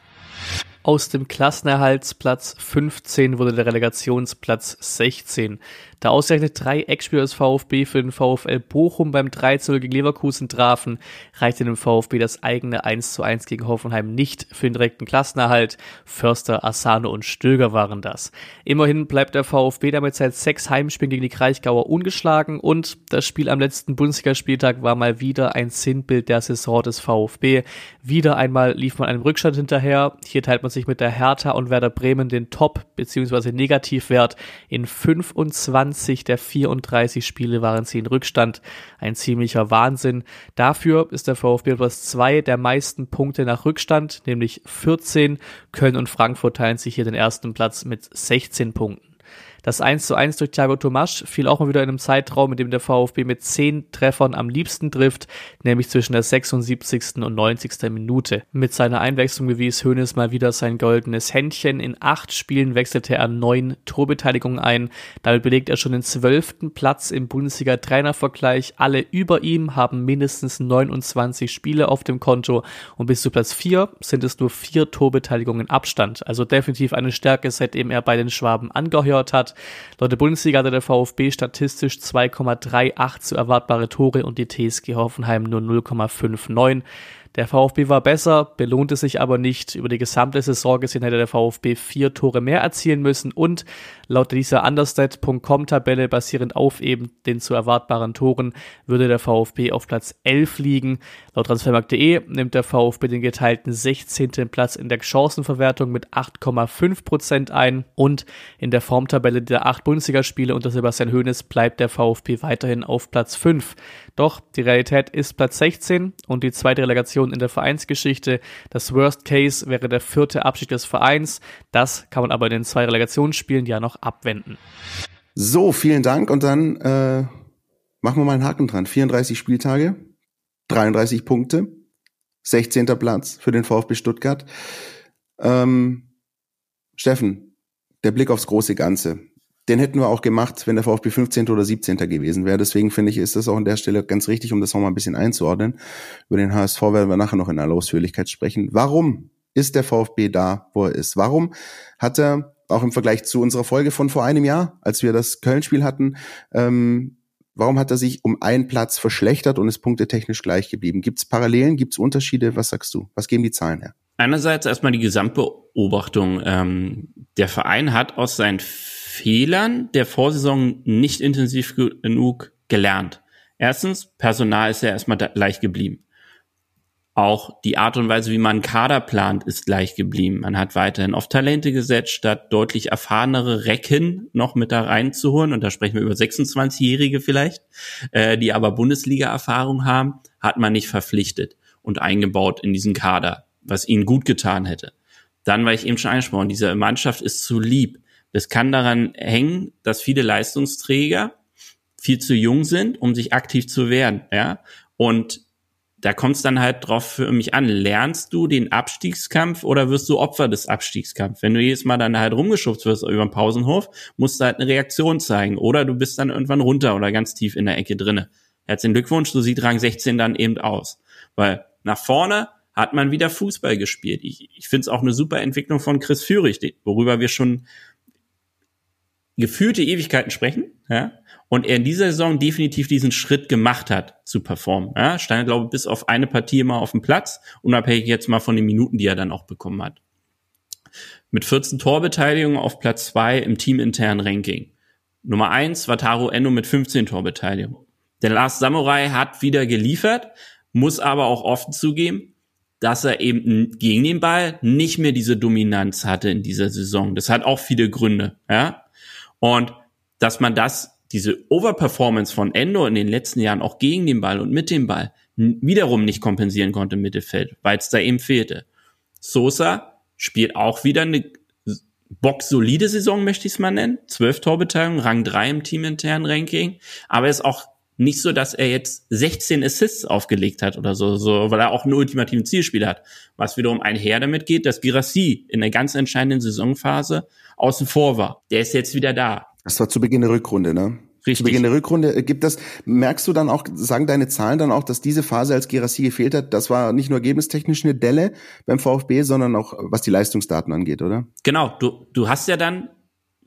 Aus dem Klassenerhaltsplatz 15 wurde der Relegationsplatz 16. Da ausgerechnet drei Eckspieler des VfB für den VfL Bochum beim 3 gegen Leverkusen trafen, reichte dem VfB das eigene 1 1 gegen Hoffenheim nicht für den direkten Klassenerhalt. Förster, Asano und Stöger waren das. Immerhin bleibt der VfB damit seit sechs Heimspielen gegen die Kraichgauer ungeschlagen und das Spiel am letzten Bundesligaspieltag war mal wieder ein Sinnbild der Saison des VfB. Wieder einmal lief man einem Rückstand hinterher. Hier teilt man sich mit der Hertha und Werder Bremen den Top- bzw. Negativwert in 25 der 34 Spiele waren sie in Rückstand. Ein ziemlicher Wahnsinn. Dafür ist der VfB Platz 2 der meisten Punkte nach Rückstand, nämlich 14. Köln und Frankfurt teilen sich hier den ersten Platz mit 16 Punkten. Das 1 zu 1 durch Thiago Tomasch fiel auch mal wieder in einem Zeitraum, in dem der VfB mit 10 Treffern am liebsten trifft, nämlich zwischen der 76. und 90. Minute. Mit seiner Einwechslung bewies Hoeneß mal wieder sein goldenes Händchen. In acht Spielen wechselte er neun Torbeteiligungen ein. Damit belegt er schon den zwölften Platz im Bundesliga-Trainervergleich. Alle über ihm haben mindestens 29 Spiele auf dem Konto und bis zu Platz 4 sind es nur vier Torbeteiligungen Abstand. Also definitiv eine Stärke, seitdem er bei den Schwaben angehört hat. Laut der Bundesliga hatte der VfB statistisch 2,38 zu erwartbare Tore und die TSG Hoffenheim nur 0,59. Der VfB war besser, belohnte sich aber nicht. Über die gesamte Saison gesehen hätte der VfB vier Tore mehr erzielen müssen und laut dieser Understat.com-Tabelle basierend auf eben den zu erwartbaren Toren würde der VfB auf Platz 11 liegen. Laut Transfermarkt.de nimmt der VfB den geteilten 16. Platz in der Chancenverwertung mit 8,5 Prozent ein und in der Formtabelle der acht Bundesligaspiele unter Sebastian Hoeneß bleibt der VfB weiterhin auf Platz 5. Doch die Realität ist Platz 16 und die zweite Relegation in der Vereinsgeschichte. Das Worst Case wäre der vierte Abschied des Vereins. Das kann man aber in den zwei Relegationsspielen ja noch abwenden. So, vielen Dank und dann äh, machen wir mal einen Haken dran. 34 Spieltage. 33 Punkte, 16. Platz für den VfB Stuttgart. Ähm, Steffen, der Blick aufs große Ganze den hätten wir auch gemacht, wenn der VfB 15. oder 17. gewesen wäre. Deswegen finde ich, ist das auch an der Stelle ganz richtig, um das auch mal ein bisschen einzuordnen. Über den HSV werden wir nachher noch in aller Ausführlichkeit sprechen. Warum ist der VfB da, wo er ist? Warum hat er auch im Vergleich zu unserer Folge von vor einem Jahr, als wir das Köln-Spiel hatten, ähm, warum hat er sich um einen Platz verschlechtert und ist punktetechnisch gleich geblieben? Gibt es Parallelen, gibt es Unterschiede? Was sagst du? Was geben die Zahlen her? Einerseits erstmal die Gesamtbeobachtung. Ähm, der Verein hat aus seinen Fehlern der Vorsaison nicht intensiv genug gelernt. Erstens, Personal ist ja erstmal gleich geblieben. Auch die Art und Weise, wie man Kader plant, ist gleich geblieben. Man hat weiterhin auf Talente gesetzt, statt deutlich erfahrenere Recken noch mit da reinzuholen. Und da sprechen wir über 26-Jährige vielleicht, äh, die aber Bundesliga-Erfahrung haben, hat man nicht verpflichtet und eingebaut in diesen Kader, was ihnen gut getan hätte. Dann, weil ich eben schon angesprochen, diese Mannschaft ist zu lieb. Das kann daran hängen, dass viele Leistungsträger viel zu jung sind, um sich aktiv zu wehren, ja. Und da kommt es dann halt drauf für mich an. Lernst du den Abstiegskampf oder wirst du Opfer des Abstiegskampfs? Wenn du jedes Mal dann halt rumgeschubst wirst über den Pausenhof, musst du halt eine Reaktion zeigen. Oder du bist dann irgendwann runter oder ganz tief in der Ecke drinne. Herzlichen Glückwunsch, so sieht Rang 16 dann eben aus. Weil nach vorne hat man wieder Fußball gespielt. Ich, ich finde es auch eine super Entwicklung von Chris Führig, worüber wir schon gefühlte Ewigkeiten sprechen, ja, und er in dieser Saison definitiv diesen Schritt gemacht hat zu performen. Ja, stand, glaube ich, bis auf eine Partie immer auf dem Platz, unabhängig jetzt mal von den Minuten, die er dann auch bekommen hat. Mit 14 Torbeteiligungen auf Platz zwei im teaminternen Ranking. Nummer eins war Taro Endo mit 15 Torbeteiligungen. Der Last Samurai hat wieder geliefert, muss aber auch offen zugeben, dass er eben gegen den Ball nicht mehr diese Dominanz hatte in dieser Saison. Das hat auch viele Gründe, ja. Und dass man das, diese Overperformance von Endo in den letzten Jahren auch gegen den Ball und mit dem Ball wiederum nicht kompensieren konnte im Mittelfeld, weil es da eben fehlte. Sosa spielt auch wieder eine boxsolide Saison, möchte ich es mal nennen. Zwölf Torbeteiligung, Rang drei im teaminternen Ranking. Aber er ist auch nicht so, dass er jetzt 16 Assists aufgelegt hat oder so, so, weil er auch einen ultimativen Zielspieler hat. Was wiederum einher damit geht, dass Girassi in der ganz entscheidenden Saisonphase außen vor war. Der ist jetzt wieder da. Das war zu Beginn der Rückrunde, ne? Richtig. Zu Beginn der Rückrunde gibt das, merkst du dann auch, sagen deine Zahlen dann auch, dass diese Phase, als Gerassi gefehlt hat, das war nicht nur ergebnistechnisch eine Delle beim VfB, sondern auch was die Leistungsdaten angeht, oder? Genau, du, du hast ja dann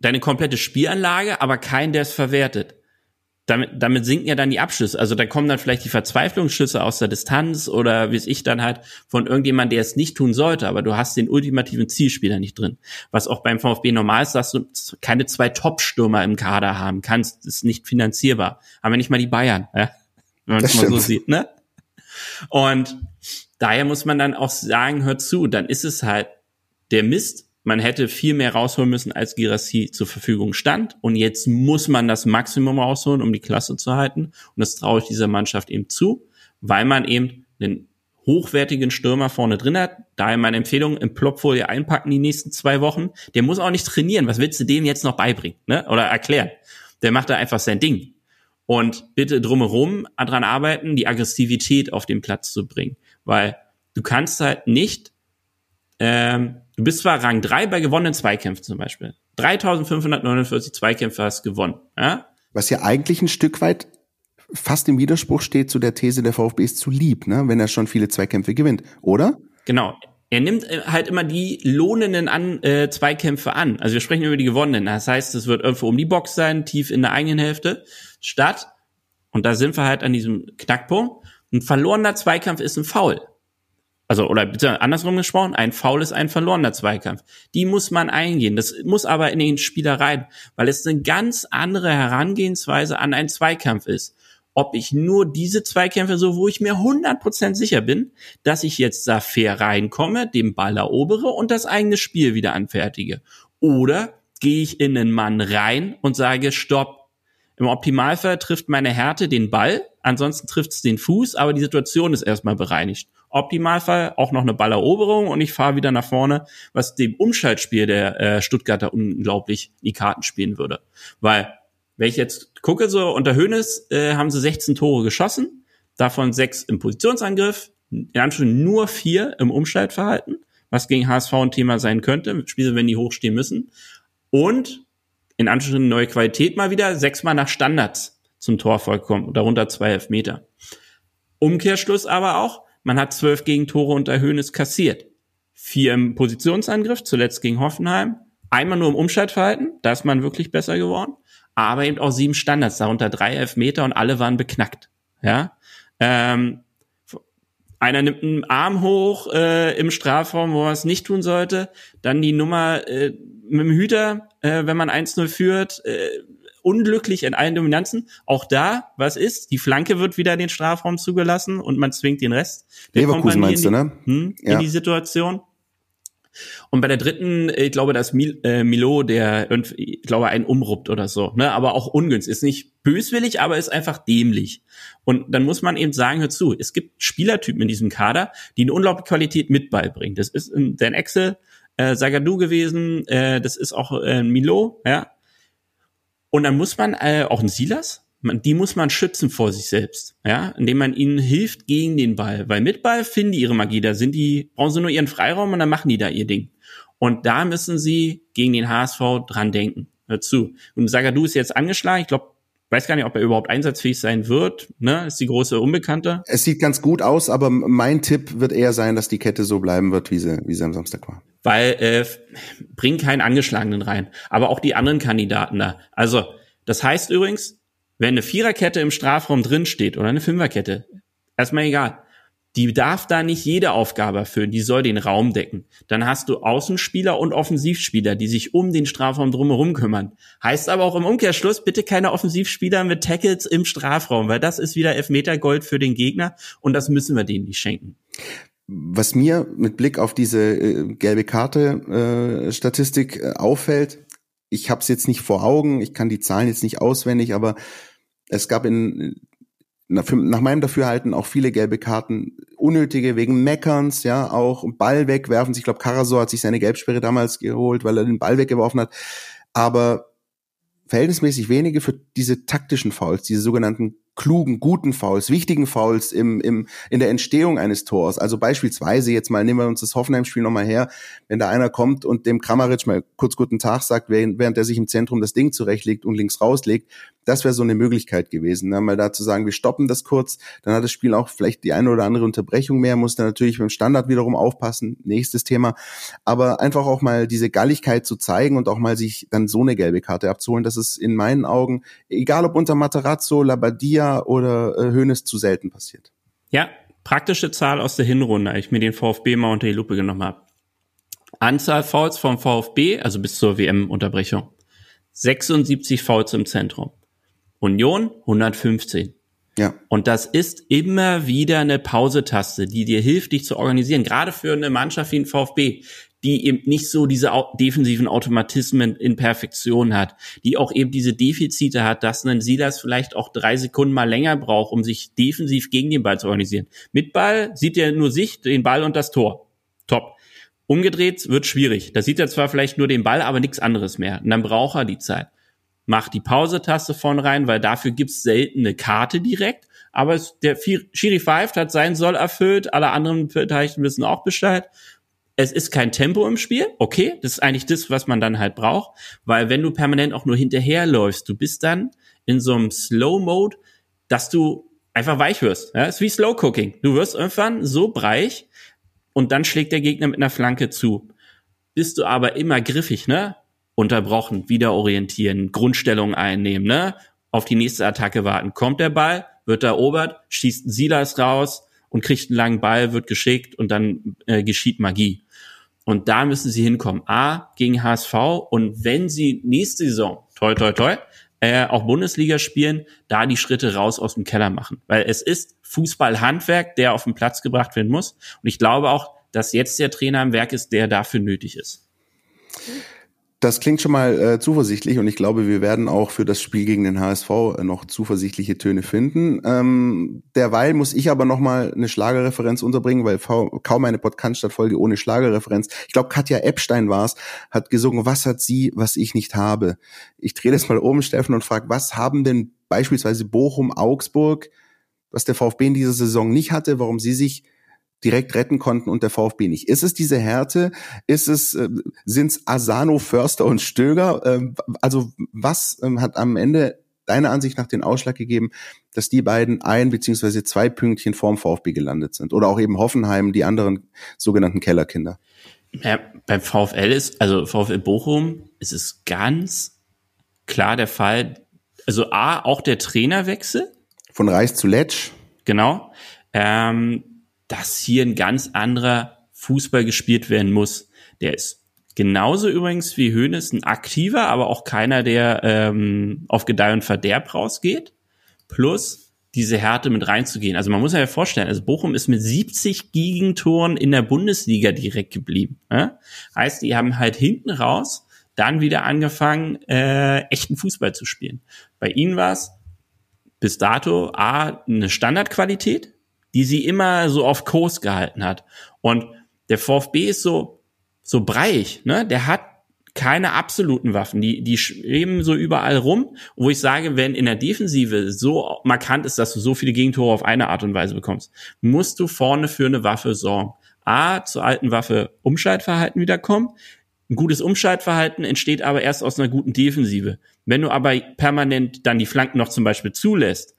deine komplette Spielanlage, aber keinen, der es verwertet damit, damit sinken ja dann die Abschlüsse. Also da kommen dann vielleicht die Verzweiflungsschüsse aus der Distanz oder wie es ich dann halt von irgendjemand, der es nicht tun sollte, aber du hast den ultimativen Zielspieler nicht drin. Was auch beim VfB normal ist, dass du keine zwei Top-Stürmer im Kader haben kannst, ist nicht finanzierbar. Aber nicht mal die Bayern, ja? wenn man es mal so sieht, ne? Und daher muss man dann auch sagen, hör zu, dann ist es halt der Mist, man hätte viel mehr rausholen müssen, als Girassi zur Verfügung stand. Und jetzt muss man das Maximum rausholen, um die Klasse zu halten. Und das traue ich dieser Mannschaft eben zu, weil man eben einen hochwertigen Stürmer vorne drin hat. Daher meine Empfehlung, im Plopfolie einpacken die nächsten zwei Wochen. Der muss auch nicht trainieren. Was willst du dem jetzt noch beibringen ne? oder erklären? Der macht da einfach sein Ding. Und bitte drumherum dran arbeiten, die Aggressivität auf den Platz zu bringen. Weil du kannst halt nicht ähm, Du bist zwar Rang 3 bei gewonnenen Zweikämpfen zum Beispiel. 3549 Zweikämpfe hast gewonnen. Ja? Was ja eigentlich ein Stück weit fast im Widerspruch steht zu der These, der VfB ist zu lieb, ne? wenn er schon viele Zweikämpfe gewinnt, oder? Genau. Er nimmt äh, halt immer die lohnenden an, äh, Zweikämpfe an. Also wir sprechen über die gewonnenen. Das heißt, es wird irgendwo um die Box sein, tief in der eigenen Hälfte, statt, und da sind wir halt an diesem Knackpunkt, ein verlorener Zweikampf ist ein Foul also oder bitte andersrum gesprochen, ein Foul ist ein verlorener Zweikampf. Die muss man eingehen. Das muss aber in den Spieler rein, weil es eine ganz andere Herangehensweise an einen Zweikampf ist. Ob ich nur diese Zweikämpfe so, wo ich mir 100% sicher bin, dass ich jetzt da fair reinkomme, den Ball erobere und das eigene Spiel wieder anfertige. Oder gehe ich in einen Mann rein und sage, stopp. Im Optimalfall trifft meine Härte den Ball, ansonsten trifft es den Fuß, aber die Situation ist erstmal bereinigt. Optimalfall auch noch eine Balleroberung und ich fahre wieder nach vorne, was dem Umschaltspiel der äh, Stuttgarter unglaublich die Karten spielen würde. Weil, wenn ich jetzt gucke, so unter Hönes äh, haben sie 16 Tore geschossen, davon sechs im Positionsangriff, in Anführungszeichen nur vier im Umschaltverhalten, was gegen HSV ein Thema sein könnte, Spiele, wenn die hochstehen müssen. Und in Anführungszeichen neue Qualität mal wieder, sechsmal nach Standards zum Tor vollkommen, darunter zwei Elfmeter. Umkehrschluss aber auch, man hat zwölf Gegentore unter Höhnes kassiert. Vier im Positionsangriff, zuletzt gegen Hoffenheim. Einmal nur im Umschaltverhalten, da ist man wirklich besser geworden. Aber eben auch sieben Standards, darunter drei Elfmeter und alle waren beknackt. Ja, ähm, einer nimmt einen Arm hoch äh, im Strafraum, wo er es nicht tun sollte. Dann die Nummer äh, mit dem Hüter, äh, wenn man 1-0 führt, äh, unglücklich in allen Dominanzen. Auch da, was ist? Die Flanke wird wieder in den Strafraum zugelassen und man zwingt den Rest. Leverkusen meinst die, du, ne? Hm, ja. In die Situation. Und bei der dritten, ich glaube, dass Mil, äh, Milo, der ich glaube, einen umruppt oder so, ne, aber auch ungünstig. Ist nicht böswillig, aber ist einfach dämlich. Und dann muss man eben sagen, hör zu, es gibt Spielertypen in diesem Kader, die eine unglaubliche Qualität mit beibringen. Das ist Dan Axel, äh, Sagadu gewesen, äh, das ist auch äh, Milo, ja. Und dann muss man äh, auch ein Silas, man, die muss man schützen vor sich selbst, ja, indem man ihnen hilft gegen den Ball. Weil mit Ball finden die ihre Magie, da sind die, brauchen sie nur ihren Freiraum und dann machen die da ihr Ding. Und da müssen sie gegen den HSV dran denken. Hör zu. Und Sagadu ist jetzt angeschlagen. Ich glaube, weiß gar nicht, ob er überhaupt einsatzfähig sein wird. Ne, ist die große Unbekannte. Es sieht ganz gut aus, aber mein Tipp wird eher sein, dass die Kette so bleiben wird, wie sie, wie sie am Samstag war. Weil äh, bring keinen Angeschlagenen rein, aber auch die anderen Kandidaten da. Also das heißt übrigens, wenn eine Viererkette im Strafraum drin steht oder eine Fünferkette, erstmal egal. Die darf da nicht jede Aufgabe erfüllen, die soll den Raum decken. Dann hast du Außenspieler und Offensivspieler, die sich um den Strafraum drumherum kümmern. Heißt aber auch im Umkehrschluss, bitte keine Offensivspieler mit Tackles im Strafraum, weil das ist wieder Elfmetergold für den Gegner und das müssen wir denen nicht schenken. Was mir mit Blick auf diese äh, gelbe Karte äh, äh, auffällt, ich habe es jetzt nicht vor Augen, ich kann die Zahlen jetzt nicht auswendig, aber es gab in nach meinem Dafürhalten auch viele gelbe Karten, unnötige wegen Meckerns, ja, auch Ball wegwerfen. Ich glaube, Karasor hat sich seine Gelbsperre damals geholt, weil er den Ball weggeworfen hat. Aber verhältnismäßig wenige für diese taktischen Fouls, diese sogenannten klugen, guten Fouls, wichtigen Fouls im, im, in der Entstehung eines Tors. Also beispielsweise, jetzt mal nehmen wir uns das Hoffenheim-Spiel nochmal her, wenn da einer kommt und dem Kramaric mal kurz guten Tag sagt, während er sich im Zentrum das Ding zurechtlegt und links rauslegt, das wäre so eine Möglichkeit gewesen. Ne? Mal da zu sagen, wir stoppen das kurz, dann hat das Spiel auch vielleicht die eine oder andere Unterbrechung mehr, muss dann natürlich beim Standard wiederum aufpassen, nächstes Thema. Aber einfach auch mal diese Galligkeit zu zeigen und auch mal sich dann so eine gelbe Karte abzuholen, das ist in meinen Augen, egal ob unter Materazzo, Labadia, oder äh, zu selten passiert. Ja, praktische Zahl aus der Hinrunde, ich mir den VfB mal unter die Lupe genommen habe. Anzahl Fouls vom VfB, also bis zur WM-Unterbrechung. 76 Fouls im Zentrum. Union 115. Ja. Und das ist immer wieder eine Pausetaste, die dir hilft, dich zu organisieren. Gerade für eine Mannschaft wie ein VfB, die eben nicht so diese defensiven Automatismen in Perfektion hat, die auch eben diese Defizite hat, dass ein Silas vielleicht auch drei Sekunden mal länger braucht, um sich defensiv gegen den Ball zu organisieren. Mit Ball sieht er nur sich, den Ball und das Tor. Top. Umgedreht wird schwierig. Da sieht er zwar vielleicht nur den Ball, aber nichts anderes mehr. Und dann braucht er die Zeit. Macht die Pause-Taste vorne rein, weil dafür gibt's selten eine Karte direkt. Aber es, der Schiri pfeift, hat seinen Soll erfüllt, alle anderen Beteiligten wissen auch Bescheid es ist kein Tempo im Spiel, okay, das ist eigentlich das, was man dann halt braucht, weil wenn du permanent auch nur hinterherläufst, du bist dann in so einem Slow-Mode, dass du einfach weich wirst. Ja? Ist wie Slow Cooking. Du wirst irgendwann so breich und dann schlägt der Gegner mit einer Flanke zu. Bist du aber immer griffig, ne? Unterbrochen, wieder orientieren, Grundstellung einnehmen, ne? Auf die nächste Attacke warten. Kommt der Ball, wird erobert, schießt Silas raus und kriegt einen langen Ball, wird geschickt und dann äh, geschieht Magie. Und da müssen sie hinkommen. A, gegen HSV. Und wenn sie nächste Saison, toi, toi, toi, äh, auch Bundesliga spielen, da die Schritte raus aus dem Keller machen. Weil es ist Fußballhandwerk, der auf den Platz gebracht werden muss. Und ich glaube auch, dass jetzt der Trainer im Werk ist, der dafür nötig ist. Das klingt schon mal äh, zuversichtlich und ich glaube, wir werden auch für das Spiel gegen den HSV äh, noch zuversichtliche Töne finden. Ähm, derweil muss ich aber noch mal eine Schlagerreferenz unterbringen, weil kaum eine Podcast-Folge ohne Schlagerreferenz. Ich glaube, Katja Epstein war es, hat gesungen, was hat sie, was ich nicht habe. Ich drehe das mal um, Steffen, und frage, was haben denn beispielsweise Bochum, Augsburg, was der VfB in dieser Saison nicht hatte, warum sie sich direkt retten konnten und der VfB nicht. Ist es diese Härte? Ist es, äh, sind es Asano, Förster und Stöger? Ähm, also was ähm, hat am Ende deiner Ansicht nach den Ausschlag gegeben, dass die beiden ein beziehungsweise zwei Pünktchen vorm VfB gelandet sind? Oder auch eben Hoffenheim, die anderen sogenannten Kellerkinder? Ja, beim VfL ist, also VfL Bochum, ist es ganz klar der Fall, also A, auch der Trainerwechsel. Von Reis zu Letsch. Genau. Ähm, dass hier ein ganz anderer Fußball gespielt werden muss. Der ist genauso übrigens wie Hoeneß ein aktiver, aber auch keiner, der ähm, auf Gedeih und Verderb rausgeht. Plus diese Härte mit reinzugehen. Also man muss ja vorstellen, also Bochum ist mit 70 Gegentoren in der Bundesliga direkt geblieben. Ja? Heißt, die haben halt hinten raus dann wieder angefangen, äh, echten Fußball zu spielen. Bei ihnen war es bis dato A, eine Standardqualität, die sie immer so auf Kurs gehalten hat. Und der VfB ist so, so breich, ne? Der hat keine absoluten Waffen, die, die schweben so überall rum, wo ich sage, wenn in der Defensive so markant ist, dass du so viele Gegentore auf eine Art und Weise bekommst, musst du vorne für eine Waffe sorgen. A, zur alten Waffe Umschaltverhalten wiederkommen. Ein gutes Umschaltverhalten entsteht aber erst aus einer guten Defensive. Wenn du aber permanent dann die Flanken noch zum Beispiel zulässt,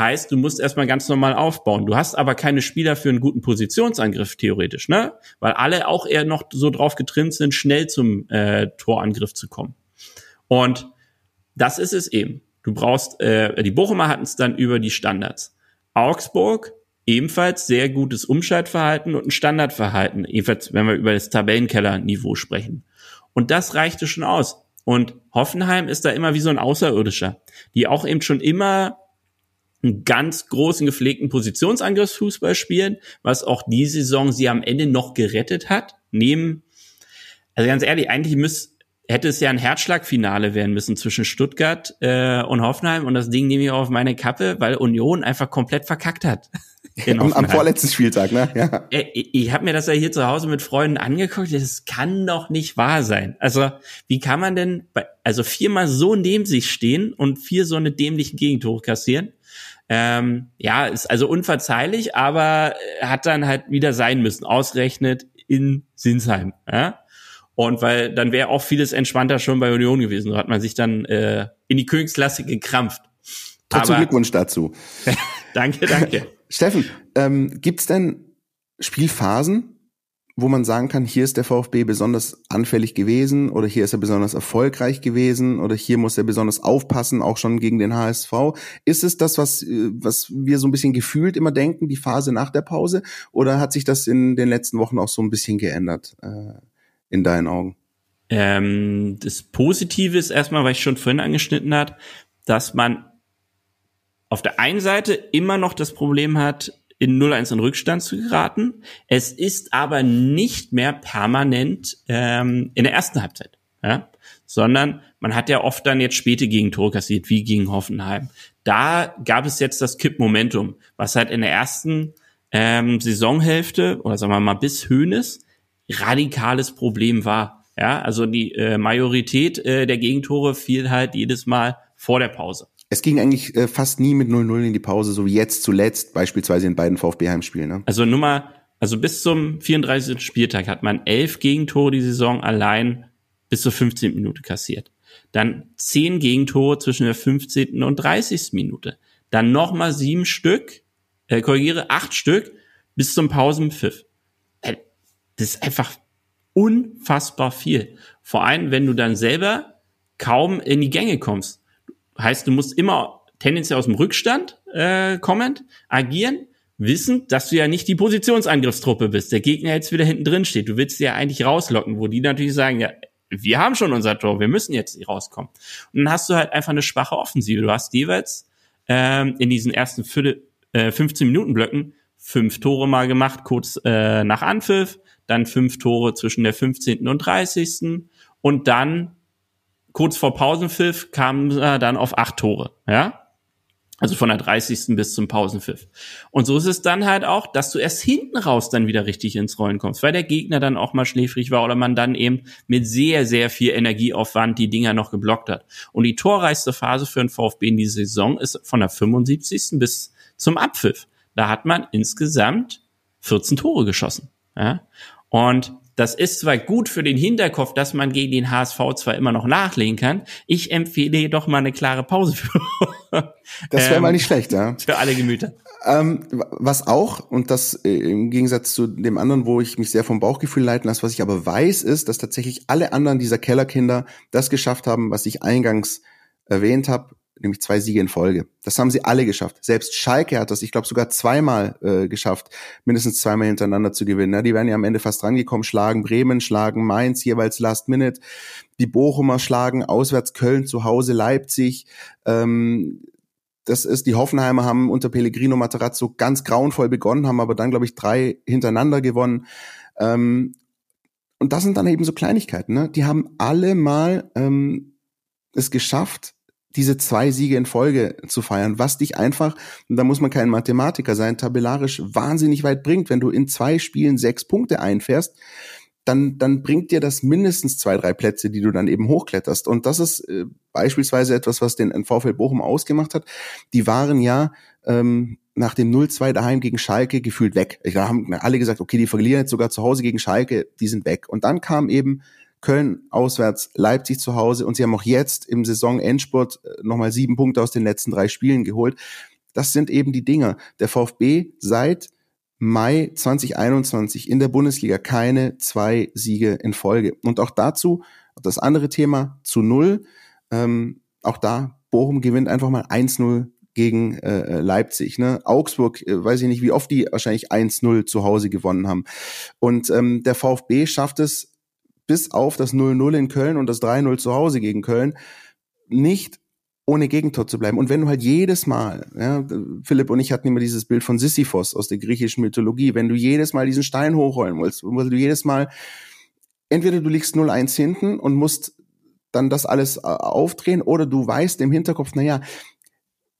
Heißt, du musst erstmal ganz normal aufbauen. Du hast aber keine Spieler für einen guten Positionsangriff theoretisch, ne? Weil alle auch eher noch so drauf getrimmt sind, schnell zum äh, Torangriff zu kommen. Und das ist es eben. Du brauchst, äh, die Bochumer hatten es dann über die Standards. Augsburg ebenfalls sehr gutes Umschaltverhalten und ein Standardverhalten, ebenfalls, wenn wir über das Tabellenkeller-Niveau sprechen. Und das reichte schon aus. Und Hoffenheim ist da immer wie so ein Außerirdischer, die auch eben schon immer einen ganz großen gepflegten Positionsangriffsfußball spielen, was auch die Saison sie am Ende noch gerettet hat. Neben, also ganz ehrlich, eigentlich müsste hätte es ja ein Herzschlagfinale werden müssen zwischen Stuttgart äh, und Hoffenheim und das Ding nehme ich auf meine Kappe, weil Union einfach komplett verkackt hat. <laughs> am, am vorletzten Spieltag, ne? Ja. Äh, ich, ich habe mir das ja hier zu Hause mit Freunden angeguckt. Das kann doch nicht wahr sein. Also wie kann man denn, bei, also viermal so neben sich stehen und vier so eine dämlichen Gegentore kassieren? Ähm, ja, ist also unverzeihlich, aber hat dann halt wieder sein müssen, ausrechnet in Sinsheim. Ja? Und weil dann wäre auch vieles entspannter schon bei Union gewesen. So hat man sich dann äh, in die Königsklasse gekrampft. Trotzdem Glückwunsch dazu. <laughs> danke, danke. <laughs> Steffen, ähm, gibt's denn Spielphasen, wo man sagen kann, hier ist der VfB besonders anfällig gewesen oder hier ist er besonders erfolgreich gewesen oder hier muss er besonders aufpassen, auch schon gegen den HSV. Ist es das, was, äh, was wir so ein bisschen gefühlt immer denken, die Phase nach der Pause? Oder hat sich das in den letzten Wochen auch so ein bisschen geändert, äh, in deinen Augen? Ähm, das Positive ist erstmal, weil ich schon vorhin angeschnitten hat, dass man auf der einen Seite immer noch das Problem hat, in 0-1 in Rückstand zu geraten. Es ist aber nicht mehr permanent ähm, in der ersten Halbzeit, ja? sondern man hat ja oft dann jetzt späte Gegentore kassiert, wie gegen Hoffenheim. Da gab es jetzt das Kippmomentum, was halt in der ersten ähm, Saisonhälfte oder sagen wir mal bis Höhnes radikales Problem war. Ja, also die äh, Majorität äh, der Gegentore fiel halt jedes Mal vor der Pause. Es ging eigentlich äh, fast nie mit 0-0 in die Pause, so wie jetzt zuletzt, beispielsweise in beiden VfB-Heimspielen. Ne? Also Nummer, also bis zum 34. Spieltag hat man elf Gegentore die Saison allein bis zur 15. Minute kassiert. Dann zehn Gegentore zwischen der 15. und 30. Minute. Dann nochmal sieben Stück, äh, korrigiere, acht Stück bis zum Pausenpfiff. Äh, das ist einfach unfassbar viel. Vor allem, wenn du dann selber kaum in die Gänge kommst. Heißt, du musst immer tendenziell aus dem Rückstand äh, kommend agieren, wissend, dass du ja nicht die Positionsangriffstruppe bist. Der Gegner jetzt wieder hinten drin steht. Du willst ja eigentlich rauslocken, wo die natürlich sagen, ja, wir haben schon unser Tor, wir müssen jetzt rauskommen. Und dann hast du halt einfach eine schwache Offensive. Du hast jeweils ähm, in diesen ersten Viertel, äh, 15 Minuten Blöcken fünf Tore mal gemacht, kurz äh, nach Anpfiff, dann fünf Tore zwischen der 15. und 30. und dann kurz vor Pausenpfiff kam er dann auf acht Tore, ja. Also von der 30. bis zum Pausenpfiff. Und so ist es dann halt auch, dass du erst hinten raus dann wieder richtig ins Rollen kommst, weil der Gegner dann auch mal schläfrig war oder man dann eben mit sehr, sehr viel Energieaufwand die Dinger noch geblockt hat. Und die torreichste Phase für den VfB in dieser Saison ist von der 75. bis zum Abpfiff. Da hat man insgesamt 14 Tore geschossen. Ja? Und das ist zwar gut für den Hinterkopf, dass man gegen den HSV zwar immer noch nachlegen kann. Ich empfehle jedoch mal eine klare Pause für. <laughs> das wäre ähm, mal nicht schlecht, ja. Für alle Gemüter. Ähm, was auch, und das äh, im Gegensatz zu dem anderen, wo ich mich sehr vom Bauchgefühl leiten lasse, was ich aber weiß, ist, dass tatsächlich alle anderen dieser Kellerkinder das geschafft haben, was ich eingangs erwähnt habe, nämlich zwei Siege in Folge. Das haben sie alle geschafft. Selbst Schalke hat das, ich glaube, sogar zweimal äh, geschafft, mindestens zweimal hintereinander zu gewinnen. Ja, die werden ja am Ende fast rangekommen, schlagen Bremen, schlagen Mainz, jeweils Last Minute. Die Bochumer schlagen auswärts Köln, zu Hause Leipzig. Ähm, das ist, die Hoffenheimer haben unter Pellegrino Materazzo ganz grauenvoll begonnen, haben aber dann, glaube ich, drei hintereinander gewonnen. Ähm, und das sind dann eben so Kleinigkeiten. Ne? Die haben alle mal ähm, es geschafft, diese zwei Siege in Folge zu feiern, was dich einfach, und da muss man kein Mathematiker sein, tabellarisch wahnsinnig weit bringt. Wenn du in zwei Spielen sechs Punkte einfährst, dann, dann bringt dir das mindestens zwei, drei Plätze, die du dann eben hochkletterst. Und das ist äh, beispielsweise etwas, was den VfL Bochum ausgemacht hat. Die waren ja ähm, nach dem 0-2 daheim gegen Schalke gefühlt weg. Da haben alle gesagt, okay, die verlieren jetzt sogar zu Hause gegen Schalke, die sind weg. Und dann kam eben Köln auswärts, Leipzig zu Hause und sie haben auch jetzt im Saisonendspurt äh, nochmal sieben Punkte aus den letzten drei Spielen geholt. Das sind eben die Dinge. Der VfB seit Mai 2021 in der Bundesliga keine zwei Siege in Folge. Und auch dazu, das andere Thema zu null, ähm, auch da, Bochum gewinnt einfach mal 1-0 gegen äh, Leipzig. Ne? Augsburg, äh, weiß ich nicht, wie oft die wahrscheinlich 1-0 zu Hause gewonnen haben. Und ähm, der VfB schafft es bis auf das 0-0 in Köln und das 3-0 zu Hause gegen Köln nicht ohne Gegentor zu bleiben. Und wenn du halt jedes Mal, ja, Philipp und ich hatten immer dieses Bild von Sisyphos aus der griechischen Mythologie, wenn du jedes Mal diesen Stein hochrollen willst, weil du jedes Mal, entweder du liegst 0-1 hinten und musst dann das alles äh, aufdrehen, oder du weißt im Hinterkopf, naja,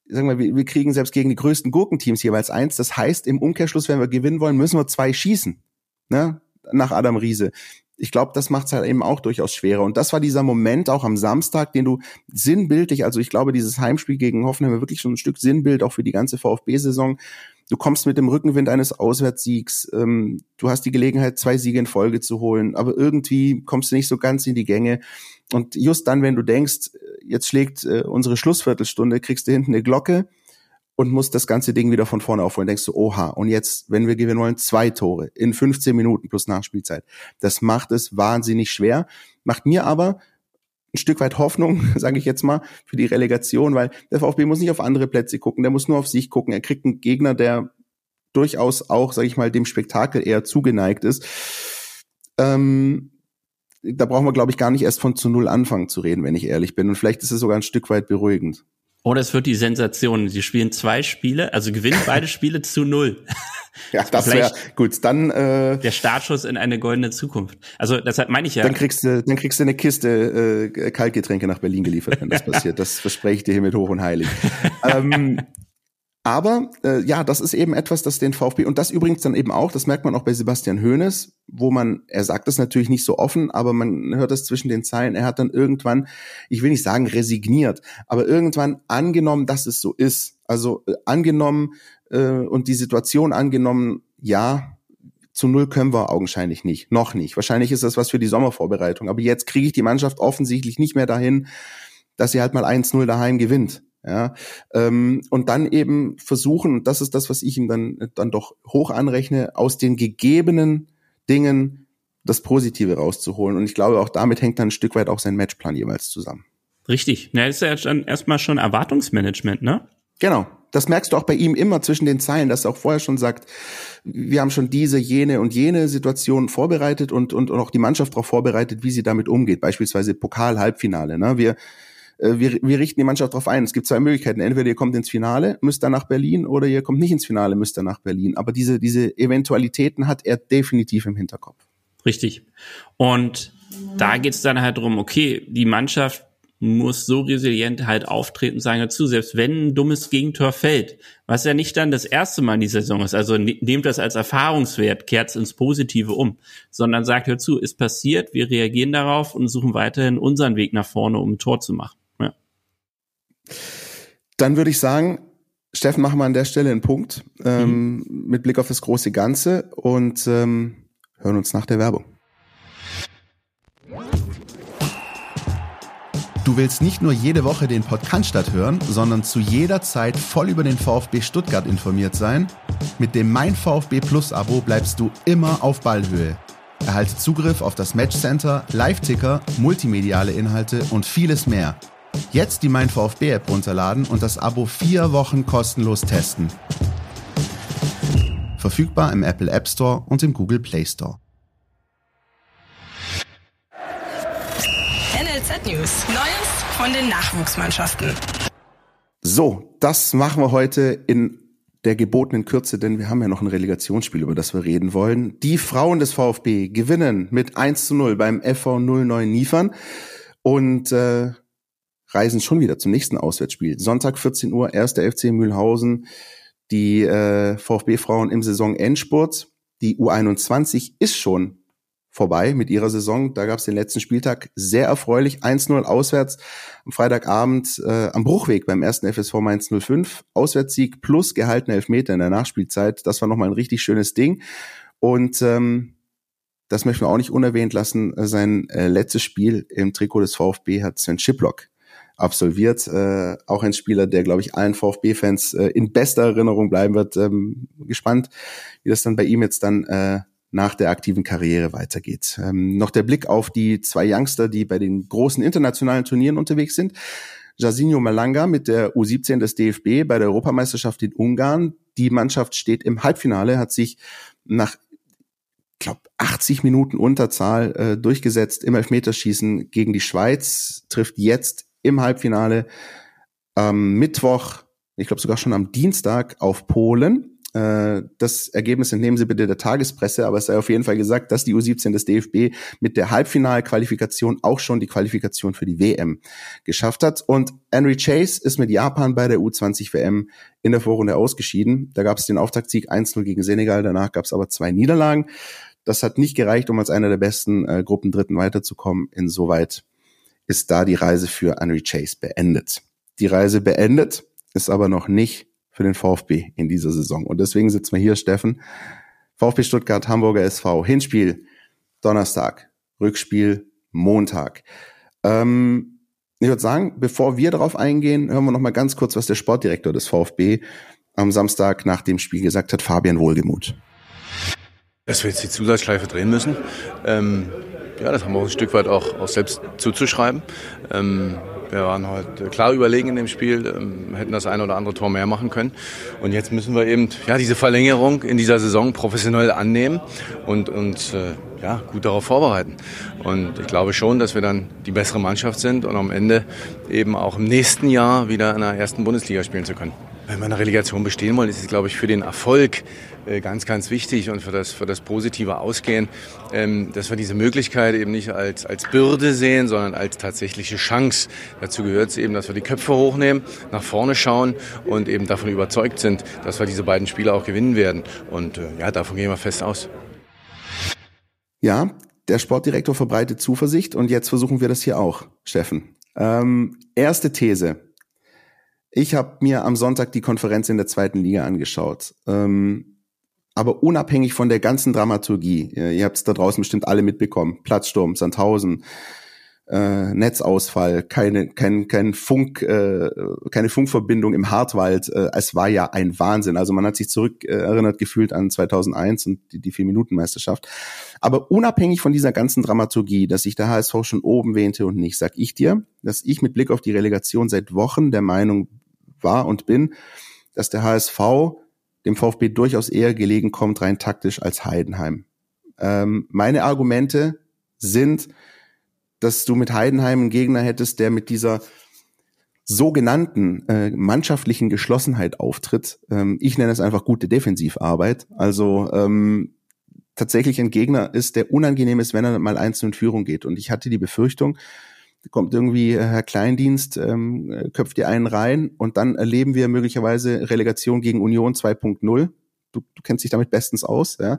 sagen wir, wir kriegen selbst gegen die größten Gurkenteams jeweils eins. Das heißt, im Umkehrschluss, wenn wir gewinnen wollen, müssen wir zwei schießen. Ne? Nach Adam Riese ich glaube, das macht es halt eben auch durchaus schwerer. Und das war dieser Moment auch am Samstag, den du sinnbildlich, also ich glaube, dieses Heimspiel gegen Hoffenheim war wirklich schon ein Stück Sinnbild auch für die ganze VfB-Saison. Du kommst mit dem Rückenwind eines Auswärtssiegs, ähm, du hast die Gelegenheit, zwei Siege in Folge zu holen, aber irgendwie kommst du nicht so ganz in die Gänge. Und just dann, wenn du denkst, jetzt schlägt äh, unsere Schlussviertelstunde, kriegst du hinten eine Glocke und musst das ganze Ding wieder von vorne aufholen. Denkst du, oha, und jetzt, wenn wir gewinnen wollen, zwei Tore in 15 Minuten plus Nachspielzeit. Das macht es wahnsinnig schwer, macht mir aber ein Stück weit Hoffnung, <laughs> sage ich jetzt mal, für die Relegation, weil der VfB muss nicht auf andere Plätze gucken, der muss nur auf sich gucken. Er kriegt einen Gegner, der durchaus auch, sage ich mal, dem Spektakel eher zugeneigt ist. Ähm, da brauchen wir, glaube ich, gar nicht erst von zu null anfangen zu reden, wenn ich ehrlich bin. Und vielleicht ist es sogar ein Stück weit beruhigend. Oder es wird die Sensation. Sie spielen zwei Spiele, also gewinnen <laughs> beide Spiele zu null. Ja, <laughs> das wäre gut. Dann äh, der Startschuss in eine goldene Zukunft. Also deshalb meine ich ja. Dann kriegst du, dann kriegst du eine Kiste äh, Kaltgetränke nach Berlin geliefert, wenn das <laughs> passiert. Das verspreche ich dir hiermit hoch und heilig. ähm, aber äh, ja, das ist eben etwas, das den VfB und das übrigens dann eben auch, das merkt man auch bei Sebastian Hoeneß, wo man, er sagt das natürlich nicht so offen, aber man hört das zwischen den Zeilen. Er hat dann irgendwann, ich will nicht sagen resigniert, aber irgendwann angenommen, dass es so ist. Also äh, angenommen äh, und die Situation angenommen, ja, zu null können wir augenscheinlich nicht, noch nicht. Wahrscheinlich ist das was für die Sommervorbereitung. Aber jetzt kriege ich die Mannschaft offensichtlich nicht mehr dahin, dass sie halt mal 1-0 daheim gewinnt. Ja, ähm, und dann eben versuchen, und das ist das, was ich ihm dann, dann doch hoch anrechne, aus den gegebenen Dingen das Positive rauszuholen. Und ich glaube, auch damit hängt dann ein Stück weit auch sein Matchplan jeweils zusammen. Richtig. Ja, ist ja dann erstmal schon Erwartungsmanagement, ne? Genau. Das merkst du auch bei ihm immer zwischen den Zeilen, dass er auch vorher schon sagt, wir haben schon diese, jene und jene Situation vorbereitet und, und, und auch die Mannschaft darauf vorbereitet, wie sie damit umgeht. Beispielsweise Pokal-Halbfinale. Ne? Wir äh, wir, wir richten die Mannschaft darauf ein. Es gibt zwei Möglichkeiten. Entweder ihr kommt ins Finale, müsst dann nach Berlin, oder ihr kommt nicht ins Finale, müsst dann nach Berlin. Aber diese, diese Eventualitäten hat er definitiv im Hinterkopf. Richtig. Und da geht's dann halt drum, okay, die Mannschaft muss so resilient halt auftreten, sagen dazu, selbst wenn ein dummes Gegentor fällt, was ja nicht dann das erste Mal in dieser Saison ist, also ne, nehmt das als Erfahrungswert, kehrt ins Positive um, sondern sagt dazu, ist passiert, wir reagieren darauf und suchen weiterhin unseren Weg nach vorne, um ein Tor zu machen. Dann würde ich sagen, Steffen, machen wir an der Stelle einen Punkt ähm, mhm. mit Blick auf das große Ganze und ähm, hören uns nach der Werbung. Du willst nicht nur jede Woche den Podcast hören, sondern zu jeder Zeit voll über den VfB Stuttgart informiert sein? Mit dem Mein VfB Plus Abo bleibst du immer auf Ballhöhe. Erhalte Zugriff auf das Matchcenter, Live-Ticker, multimediale Inhalte und vieles mehr. Jetzt die Mein VfB App runterladen und das Abo vier Wochen kostenlos testen. Verfügbar im Apple App Store und im Google Play Store. NLZ News. Neues von den Nachwuchsmannschaften. So, das machen wir heute in der gebotenen Kürze, denn wir haben ja noch ein Relegationsspiel, über das wir reden wollen. Die Frauen des VfB gewinnen mit 1 zu 0 beim FV 09 Niefern und äh, reisen schon wieder zum nächsten Auswärtsspiel. Sonntag 14 Uhr, 1. FC Mühlhausen, die äh, VfB-Frauen im Saisonendspurt. Die U21 ist schon vorbei mit ihrer Saison. Da gab es den letzten Spieltag sehr erfreulich. 1-0 auswärts am Freitagabend äh, am Bruchweg beim ersten FSV Mainz 05. Auswärtssieg plus gehaltene Elfmeter in der Nachspielzeit. Das war nochmal ein richtig schönes Ding. Und ähm, das möchten wir auch nicht unerwähnt lassen. Sein äh, letztes Spiel im Trikot des VfB hat Sven Schiplock absolviert. Äh, auch ein Spieler, der, glaube ich, allen VfB-Fans äh, in bester Erinnerung bleiben wird. Ähm, gespannt, wie das dann bei ihm jetzt dann äh, nach der aktiven Karriere weitergeht. Ähm, noch der Blick auf die zwei Youngster, die bei den großen internationalen Turnieren unterwegs sind. Jasinho Malanga mit der U17 des DFB bei der Europameisterschaft in Ungarn. Die Mannschaft steht im Halbfinale, hat sich nach glaube 80 Minuten Unterzahl äh, durchgesetzt im Elfmeterschießen gegen die Schweiz, trifft jetzt im Halbfinale am Mittwoch, ich glaube sogar schon am Dienstag auf Polen. Äh, das Ergebnis entnehmen Sie bitte der Tagespresse, aber es sei auf jeden Fall gesagt, dass die U17 des DFB mit der Halbfinalqualifikation auch schon die Qualifikation für die WM geschafft hat. Und Henry Chase ist mit Japan bei der U20 WM in der Vorrunde ausgeschieden. Da gab es den Auftaktsieg 1-0 gegen Senegal, danach gab es aber zwei Niederlagen. Das hat nicht gereicht, um als einer der besten äh, Gruppendritten weiterzukommen. Insoweit ist da die Reise für Henry Chase beendet. Die Reise beendet ist aber noch nicht für den VfB in dieser Saison. Und deswegen sitzen wir hier, Steffen. VfB Stuttgart, Hamburger SV, Hinspiel Donnerstag, Rückspiel Montag. Ähm, ich würde sagen, bevor wir darauf eingehen, hören wir noch mal ganz kurz, was der Sportdirektor des VfB am Samstag nach dem Spiel gesagt hat, Fabian Wohlgemuth. Dass wir jetzt die Zusatzschleife drehen müssen. Ähm ja, das haben wir ein Stück weit auch, auch selbst zuzuschreiben. Ähm, wir waren heute klar überlegen in dem Spiel, ähm, hätten das ein oder andere Tor mehr machen können. Und jetzt müssen wir eben ja, diese Verlängerung in dieser Saison professionell annehmen und uns äh, ja, gut darauf vorbereiten. Und ich glaube schon, dass wir dann die bessere Mannschaft sind und am Ende eben auch im nächsten Jahr wieder in der ersten Bundesliga spielen zu können. Wenn wir eine Relegation bestehen wollen, ist es, glaube ich, für den Erfolg äh, ganz, ganz wichtig und für das, für das positive Ausgehen, ähm, dass wir diese Möglichkeit eben nicht als, als Bürde sehen, sondern als tatsächliche Chance. Dazu gehört es eben, dass wir die Köpfe hochnehmen, nach vorne schauen und eben davon überzeugt sind, dass wir diese beiden Spiele auch gewinnen werden. Und äh, ja, davon gehen wir fest aus. Ja, der Sportdirektor verbreitet Zuversicht und jetzt versuchen wir das hier auch, Steffen. Ähm, erste These. Ich habe mir am Sonntag die Konferenz in der zweiten Liga angeschaut. Ähm, aber unabhängig von der ganzen Dramaturgie, ihr habt es da draußen bestimmt alle mitbekommen, Platzsturm, Sandhausen, äh, Netzausfall, keine, kein, kein Funk, äh, keine Funkverbindung im Hartwald. Äh, es war ja ein Wahnsinn. Also man hat sich zurück äh, erinnert gefühlt an 2001 und die, die Vier-Minuten-Meisterschaft. Aber unabhängig von dieser ganzen Dramaturgie, dass sich der HSV schon oben wähnte und nicht, sag ich dir, dass ich mit Blick auf die Relegation seit Wochen der Meinung war und bin, dass der HSV dem VfB durchaus eher gelegen kommt, rein taktisch, als Heidenheim. Ähm, meine Argumente sind, dass du mit Heidenheim einen Gegner hättest, der mit dieser sogenannten äh, mannschaftlichen Geschlossenheit auftritt. Ähm, ich nenne es einfach gute Defensivarbeit. Also ähm, tatsächlich ein Gegner ist, der unangenehm ist, wenn er mal einzeln in Führung geht. Und ich hatte die Befürchtung, kommt irgendwie äh, Herr Kleindienst, ähm, köpft ihr einen rein und dann erleben wir möglicherweise Relegation gegen Union 2.0. du, du kennst dich damit bestens aus. Ja?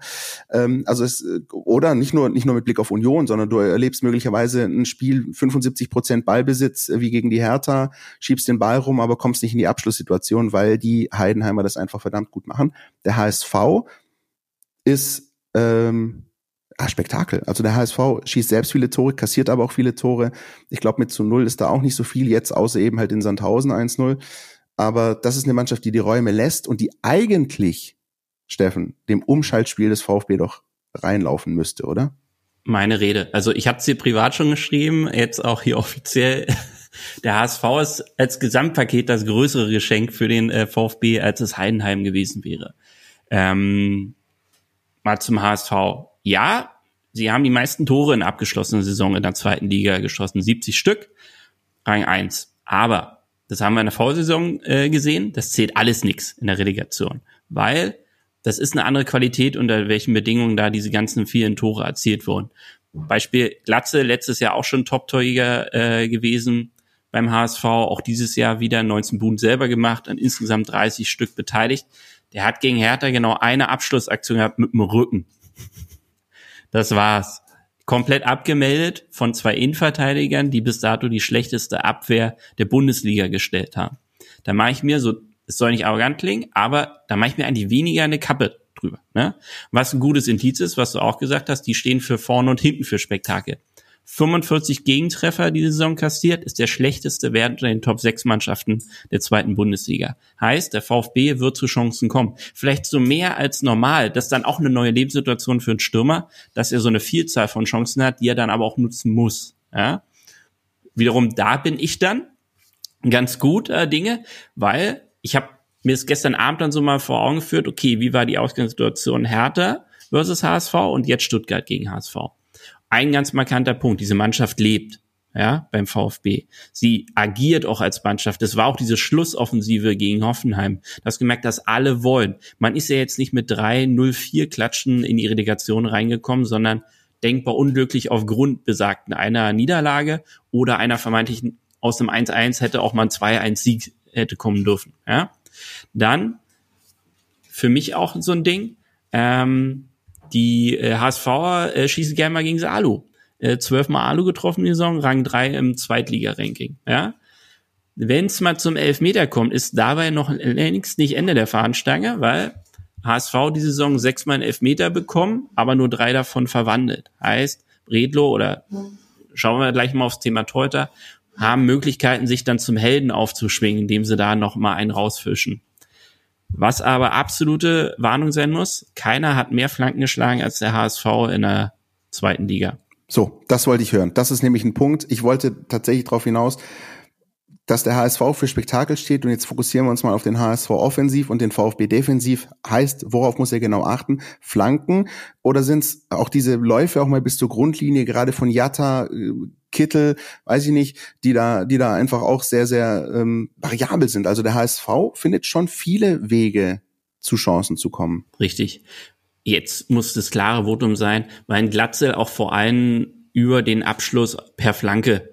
Ähm, also es, oder nicht nur nicht nur mit Blick auf Union, sondern du erlebst möglicherweise ein Spiel 75 Prozent Ballbesitz äh, wie gegen die Hertha, schiebst den Ball rum, aber kommst nicht in die Abschlusssituation, weil die Heidenheimer das einfach verdammt gut machen. Der HSV ist ähm, ah, Spektakel. Also der HSV schießt selbst viele Tore, kassiert aber auch viele Tore. Ich glaube, mit zu null ist da auch nicht so viel jetzt, außer eben halt in Sandhausen 1-0. Aber das ist eine Mannschaft, die die Räume lässt und die eigentlich, Steffen, dem Umschaltspiel des VfB doch reinlaufen müsste, oder? Meine Rede. Also ich habe es dir privat schon geschrieben, jetzt auch hier <laughs> offiziell. Der HSV ist als Gesamtpaket das größere Geschenk für den äh, VfB, als es Heidenheim gewesen wäre. Ähm, mal zum HSV. Ja, sie haben die meisten Tore in abgeschlossener Saison in der zweiten Liga geschossen, 70 Stück, Rang 1. Aber das haben wir in der Vorsaison äh, gesehen. Das zählt alles nix in der Relegation, weil das ist eine andere Qualität, unter welchen Bedingungen da diese ganzen vielen Tore erzielt wurden. Beispiel Glatze, letztes Jahr auch schon Top-Torjäger äh, gewesen beim HSV, auch dieses Jahr wieder 19 Buden selber gemacht, an insgesamt 30 Stück beteiligt. Der hat gegen Hertha genau eine Abschlussaktion gehabt mit dem Rücken. Das war's komplett abgemeldet von zwei Innenverteidigern, die bis dato die schlechteste Abwehr der Bundesliga gestellt haben. Da mache ich mir so, es soll nicht arrogant klingen, aber da mache ich mir eigentlich weniger eine Kappe drüber. Ne? Was ein gutes Indiz ist, was du auch gesagt hast, die stehen für vorne und hinten für Spektakel. 45 Gegentreffer die Saison kassiert, ist der schlechteste Wert unter den Top 6 Mannschaften der zweiten Bundesliga. Heißt, der VfB wird zu Chancen kommen. Vielleicht so mehr als normal. Das ist dann auch eine neue Lebenssituation für einen Stürmer, dass er so eine Vielzahl von Chancen hat, die er dann aber auch nutzen muss. Ja? Wiederum da bin ich dann ganz gut äh, Dinge, weil ich habe mir es gestern Abend dann so mal vor Augen geführt, okay, wie war die Ausgangssituation Hertha versus HSV und jetzt Stuttgart gegen HSV ein ganz markanter Punkt. Diese Mannschaft lebt, ja, beim VfB. Sie agiert auch als Mannschaft. Das war auch diese Schlussoffensive gegen Hoffenheim. Das gemerkt, dass alle wollen. Man ist ja jetzt nicht mit 3-0-4 Klatschen in die Relegation reingekommen, sondern denkbar unglücklich aufgrund besagten einer Niederlage oder einer vermeintlichen aus dem 1-1 hätte auch mal ein 2-1 Sieg hätte kommen dürfen, ja. Dann, für mich auch so ein Ding, ähm, die äh, HSVer äh, schießen gerne mal gegen das Alu. Äh, zwölfmal Alu getroffen die Saison, Rang 3 im Zweitliga-Ranking. Ja? Wenn es mal zum Elfmeter kommt, ist dabei noch längst nicht Ende der Fahnenstange, weil HSV die Saison sechsmal einen Elfmeter bekommen, aber nur drei davon verwandelt. Heißt, Redlo oder schauen wir gleich mal aufs Thema Teuter, haben Möglichkeiten, sich dann zum Helden aufzuschwingen, indem sie da noch mal einen rausfischen. Was aber absolute Warnung sein muss, keiner hat mehr Flanken geschlagen als der HSV in der zweiten Liga. So, das wollte ich hören. Das ist nämlich ein Punkt. Ich wollte tatsächlich darauf hinaus, dass der HSV für Spektakel steht und jetzt fokussieren wir uns mal auf den HSV offensiv und den VfB defensiv. Heißt, worauf muss er genau achten? Flanken oder sind es auch diese Läufe auch mal bis zur Grundlinie, gerade von Jatta, äh, Kittel, weiß ich nicht, die da, die da einfach auch sehr, sehr ähm, variabel sind. Also der HSV findet schon viele Wege, zu Chancen zu kommen. Richtig. Jetzt muss das klare Votum sein, weil Glatzel auch vor allem über den Abschluss per Flanke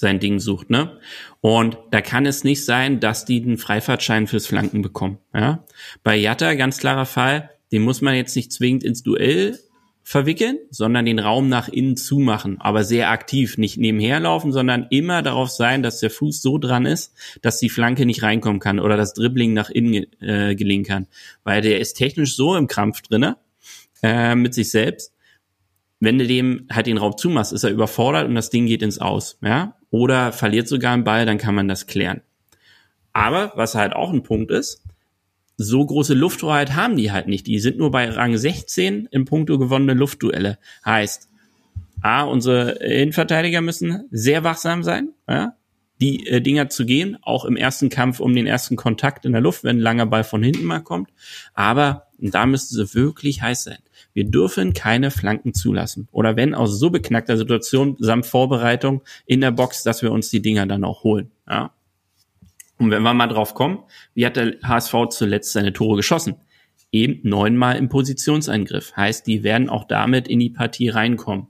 sein Ding sucht, ne? Und da kann es nicht sein, dass die den Freifahrtschein fürs Flanken bekommen, ja? Bei Jatta ganz klarer Fall, den muss man jetzt nicht zwingend ins Duell verwickeln, sondern den Raum nach innen zumachen, aber sehr aktiv, nicht nebenher laufen, sondern immer darauf sein, dass der Fuß so dran ist, dass die Flanke nicht reinkommen kann oder das Dribbling nach innen äh, gelingen kann, weil der ist technisch so im Krampf drinne äh, mit sich selbst. Wenn du dem halt den Raum zumachst, ist er überfordert und das Ding geht ins Aus, ja, oder verliert sogar einen Ball, dann kann man das klären. Aber was halt auch ein Punkt ist, so große Lufthoheit haben die halt nicht. Die sind nur bei Rang 16 im Punkto gewonnene Luftduelle. Heißt, A, unsere Innenverteidiger müssen sehr wachsam sein, ja, die äh, Dinger zu gehen, auch im ersten Kampf um den ersten Kontakt in der Luft, wenn ein langer Ball von hinten mal kommt. Aber da müsste sie wirklich heiß sein. Wir dürfen keine Flanken zulassen. Oder wenn aus so beknackter Situation samt Vorbereitung in der Box, dass wir uns die Dinger dann auch holen. Ja. Und wenn wir mal drauf kommen, wie hat der HSV zuletzt seine Tore geschossen? Eben neunmal im Positionsangriff. Heißt, die werden auch damit in die Partie reinkommen.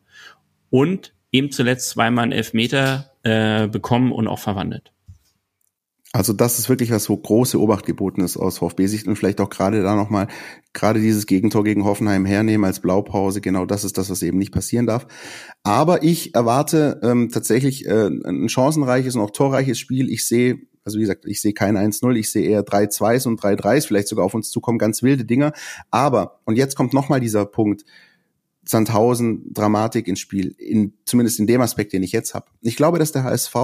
Und eben zuletzt zweimal einen Elfmeter äh, bekommen und auch verwandelt. Also das ist wirklich was, wo große Obacht geboten ist aus VfB-Sicht und vielleicht auch gerade da nochmal, gerade dieses Gegentor gegen Hoffenheim hernehmen als Blaupause, genau das ist das, was eben nicht passieren darf. Aber ich erwarte ähm, tatsächlich äh, ein chancenreiches und auch torreiches Spiel. Ich sehe, also wie gesagt, ich sehe kein 1-0, ich sehe eher 3-2s und 3-3s, vielleicht sogar auf uns zukommen, ganz wilde Dinger. Aber, und jetzt kommt nochmal dieser Punkt, Sandhausen Dramatik ins Spiel, in, zumindest in dem Aspekt, den ich jetzt habe. Ich glaube, dass der HSV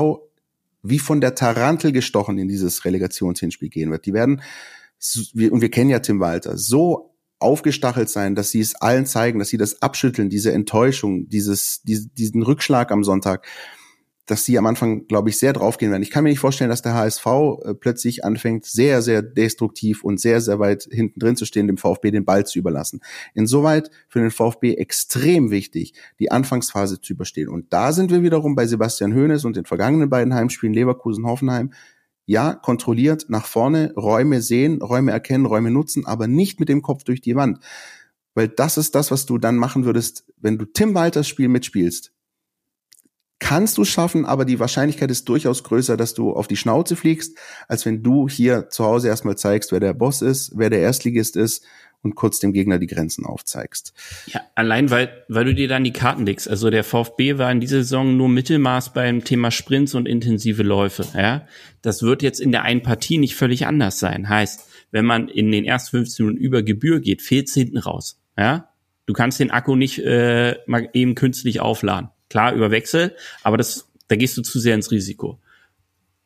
wie von der Tarantel gestochen in dieses Relegationshinspiel gehen wird. Die werden, und wir kennen ja Tim Walter, so aufgestachelt sein, dass sie es allen zeigen, dass sie das abschütteln, diese Enttäuschung, dieses, diesen Rückschlag am Sonntag, dass sie am Anfang, glaube ich, sehr draufgehen werden. Ich kann mir nicht vorstellen, dass der HSV äh, plötzlich anfängt, sehr, sehr destruktiv und sehr, sehr weit hinten drin zu stehen, dem VfB den Ball zu überlassen. Insoweit für den VfB extrem wichtig, die Anfangsphase zu überstehen. Und da sind wir wiederum bei Sebastian Hoeneß und den vergangenen beiden Heimspielen Leverkusen-Hoffenheim. Ja, kontrolliert nach vorne, Räume sehen, Räume erkennen, Räume nutzen, aber nicht mit dem Kopf durch die Wand. Weil das ist das, was du dann machen würdest, wenn du Tim Walters Spiel mitspielst kannst du schaffen, aber die Wahrscheinlichkeit ist durchaus größer, dass du auf die Schnauze fliegst, als wenn du hier zu Hause erstmal zeigst, wer der Boss ist, wer der Erstligist ist und kurz dem Gegner die Grenzen aufzeigst. Ja, allein weil, weil du dir dann die Karten legst. Also der VfB war in dieser Saison nur Mittelmaß beim Thema Sprints und intensive Läufe. Ja, das wird jetzt in der einen Partie nicht völlig anders sein. Heißt, wenn man in den ersten 15 Minuten über Gebühr geht, fehlt hinten raus. Ja, du kannst den Akku nicht äh, mal eben künstlich aufladen. Klar, über Wechsel, aber das, da gehst du zu sehr ins Risiko.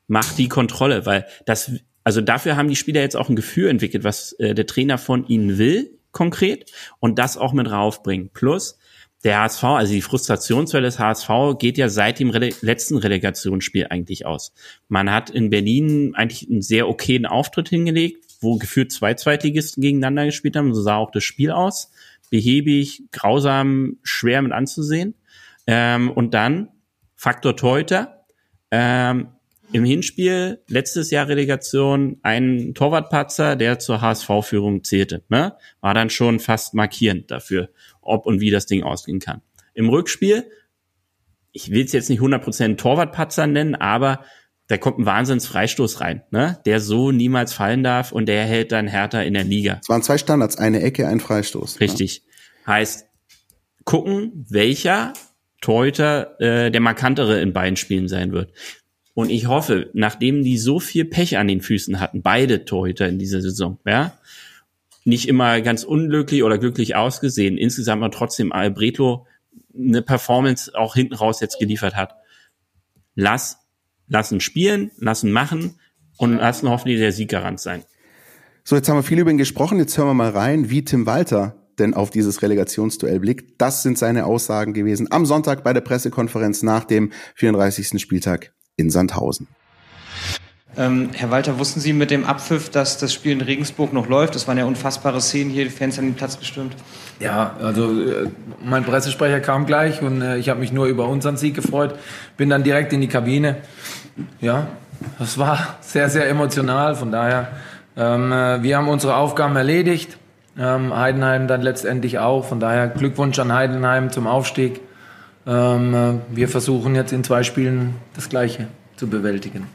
Mach die Kontrolle, weil das, also dafür haben die Spieler jetzt auch ein Gefühl entwickelt, was äh, der Trainer von ihnen will, konkret, und das auch mit raufbringen. Plus, der HSV, also die Frustrationswelle des HSV geht ja seit dem Rele letzten Relegationsspiel eigentlich aus. Man hat in Berlin eigentlich einen sehr okayen Auftritt hingelegt, wo gefühlt zwei Zweitligisten gegeneinander gespielt haben. So sah auch das Spiel aus. Behäbig, grausam, schwer mit anzusehen. Ähm, und dann Faktor Teuter. Ähm, Im Hinspiel, letztes Jahr Relegation, ein Torwartpatzer, der zur HSV-Führung zählte. Ne? War dann schon fast markierend dafür, ob und wie das Ding ausgehen kann. Im Rückspiel, ich will es jetzt nicht 100% Torwartpatzer nennen, aber da kommt ein Wahnsinns-Freistoß rein, ne? der so niemals fallen darf und der hält dann härter in der Liga. Es waren zwei Standards, eine Ecke, ein Freistoß. Richtig. Ja. Heißt, gucken, welcher Torhüter äh, der markantere in beiden Spielen sein wird. Und ich hoffe, nachdem die so viel Pech an den Füßen hatten, beide Torhüter in dieser Saison, ja, nicht immer ganz unglücklich oder glücklich ausgesehen, insgesamt aber trotzdem Albreto eine Performance auch hinten raus jetzt geliefert hat. Lass, lassen spielen, lassen machen und lassen hoffentlich der Sieggarant sein. So, jetzt haben wir viel über ihn gesprochen. Jetzt hören wir mal rein, wie Tim Walter denn auf dieses Relegationsduell blickt. Das sind seine Aussagen gewesen am Sonntag bei der Pressekonferenz nach dem 34. Spieltag in Sandhausen. Ähm, Herr Walter, wussten Sie mit dem Abpfiff, dass das Spiel in Regensburg noch läuft? Das waren ja unfassbare Szenen hier, die Fans haben den Platz gestürmt. Ja, also äh, mein Pressesprecher kam gleich und äh, ich habe mich nur über unseren Sieg gefreut. Bin dann direkt in die Kabine. Ja, das war <laughs> sehr, sehr emotional. Von daher, ähm, äh, wir haben unsere Aufgaben erledigt. Ähm, Heidenheim dann letztendlich auch. Von daher Glückwunsch an Heidenheim zum Aufstieg. Ähm, äh, wir versuchen jetzt in zwei Spielen das Gleiche zu bewältigen.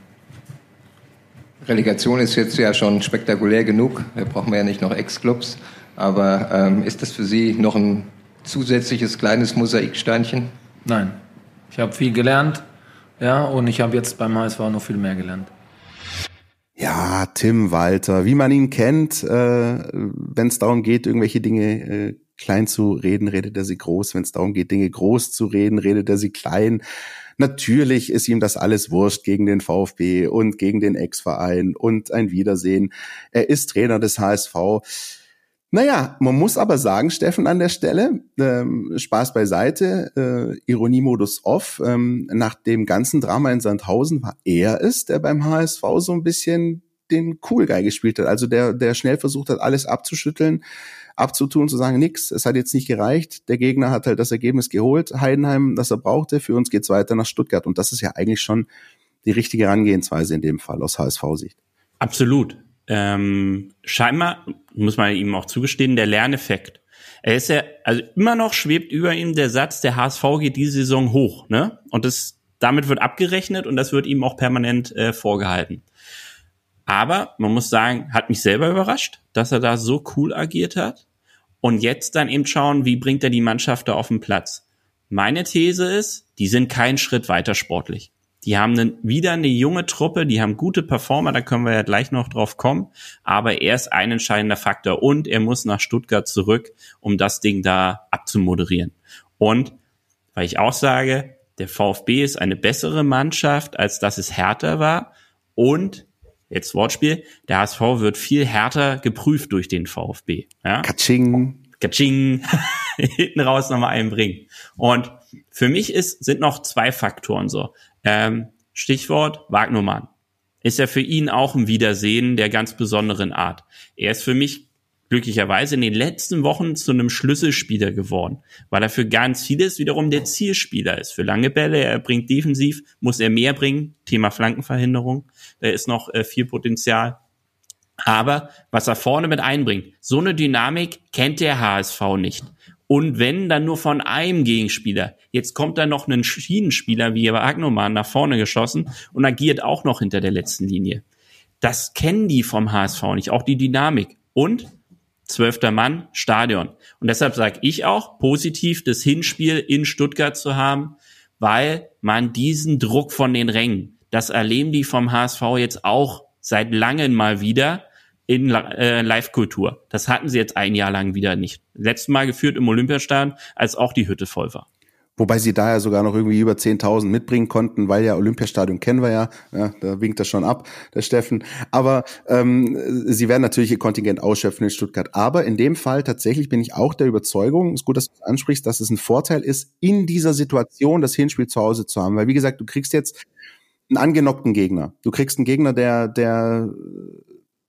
Relegation ist jetzt ja schon spektakulär genug. Da brauchen wir ja nicht noch Ex-Clubs. Aber ähm, ist das für Sie noch ein zusätzliches kleines Mosaiksteinchen? Nein. Ich habe viel gelernt. Ja, und ich habe jetzt beim HSV noch viel mehr gelernt. Ja, Tim Walter, wie man ihn kennt, äh, wenn es darum geht, irgendwelche Dinge äh, klein zu reden, redet er sie groß. Wenn es darum geht, Dinge groß zu reden, redet er sie klein. Natürlich ist ihm das alles wurscht gegen den VfB und gegen den Ex-Verein und ein Wiedersehen. Er ist Trainer des HSV. Naja, man muss aber sagen, Steffen, an der Stelle, ähm, Spaß beiseite, äh, Ironiemodus off, ähm, nach dem ganzen Drama in Sandhausen war er es, der beim HSV so ein bisschen den Cool Guy gespielt hat. Also der, der schnell versucht hat, alles abzuschütteln, abzutun, zu sagen, nix, es hat jetzt nicht gereicht. Der Gegner hat halt das Ergebnis geholt, Heidenheim, das er brauchte. Für uns geht's weiter nach Stuttgart. Und das ist ja eigentlich schon die richtige Herangehensweise in dem Fall aus HSV-Sicht. Absolut ähm, scheinbar, muss man ihm auch zugestehen, der Lerneffekt. Er ist ja, also immer noch schwebt über ihm der Satz, der HSV geht diese Saison hoch, ne? Und das, damit wird abgerechnet und das wird ihm auch permanent äh, vorgehalten. Aber man muss sagen, hat mich selber überrascht, dass er da so cool agiert hat. Und jetzt dann eben schauen, wie bringt er die Mannschaft da auf den Platz. Meine These ist, die sind keinen Schritt weiter sportlich. Die haben einen, wieder eine junge Truppe, die haben gute Performer, da können wir ja gleich noch drauf kommen. Aber er ist ein entscheidender Faktor und er muss nach Stuttgart zurück, um das Ding da abzumoderieren. Und weil ich auch sage, der VfB ist eine bessere Mannschaft, als dass es härter war. Und jetzt Wortspiel, der HSV wird viel härter geprüft durch den VfB. Ja? Katsching. Katsching. <laughs> Hinten raus nochmal einbringen. Und für mich ist, sind noch zwei Faktoren so. Ähm, Stichwort Wagnermann. Ist ja für ihn auch ein Wiedersehen der ganz besonderen Art. Er ist für mich glücklicherweise in den letzten Wochen zu einem Schlüsselspieler geworden, weil er für ganz vieles wiederum der Zielspieler ist. Für lange Bälle, er bringt defensiv, muss er mehr bringen. Thema Flankenverhinderung, da ist noch äh, viel Potenzial. Aber was er vorne mit einbringt, so eine Dynamik kennt der HSV nicht. Und wenn, dann nur von einem Gegenspieler. Jetzt kommt da noch ein Schienenspieler wie Agnoman nach vorne geschossen und agiert auch noch hinter der letzten Linie. Das kennen die vom HSV nicht, auch die Dynamik. Und zwölfter Mann, Stadion. Und deshalb sage ich auch, positiv das Hinspiel in Stuttgart zu haben, weil man diesen Druck von den Rängen, das erleben die vom HSV jetzt auch seit langem mal wieder in äh, Live-Kultur. Das hatten sie jetzt ein Jahr lang wieder nicht. Letztes Mal geführt im Olympiastadion, als auch die Hütte voll war. Wobei sie da ja sogar noch irgendwie über 10.000 mitbringen konnten, weil ja Olympiastadion kennen wir ja, ja da winkt das schon ab, der Steffen. Aber ähm, sie werden natürlich ihr Kontingent ausschöpfen in Stuttgart. Aber in dem Fall tatsächlich bin ich auch der Überzeugung, ist gut, dass du es ansprichst, dass es ein Vorteil ist, in dieser Situation das Hinspiel zu Hause zu haben. Weil wie gesagt, du kriegst jetzt einen angenockten Gegner. Du kriegst einen Gegner, der, der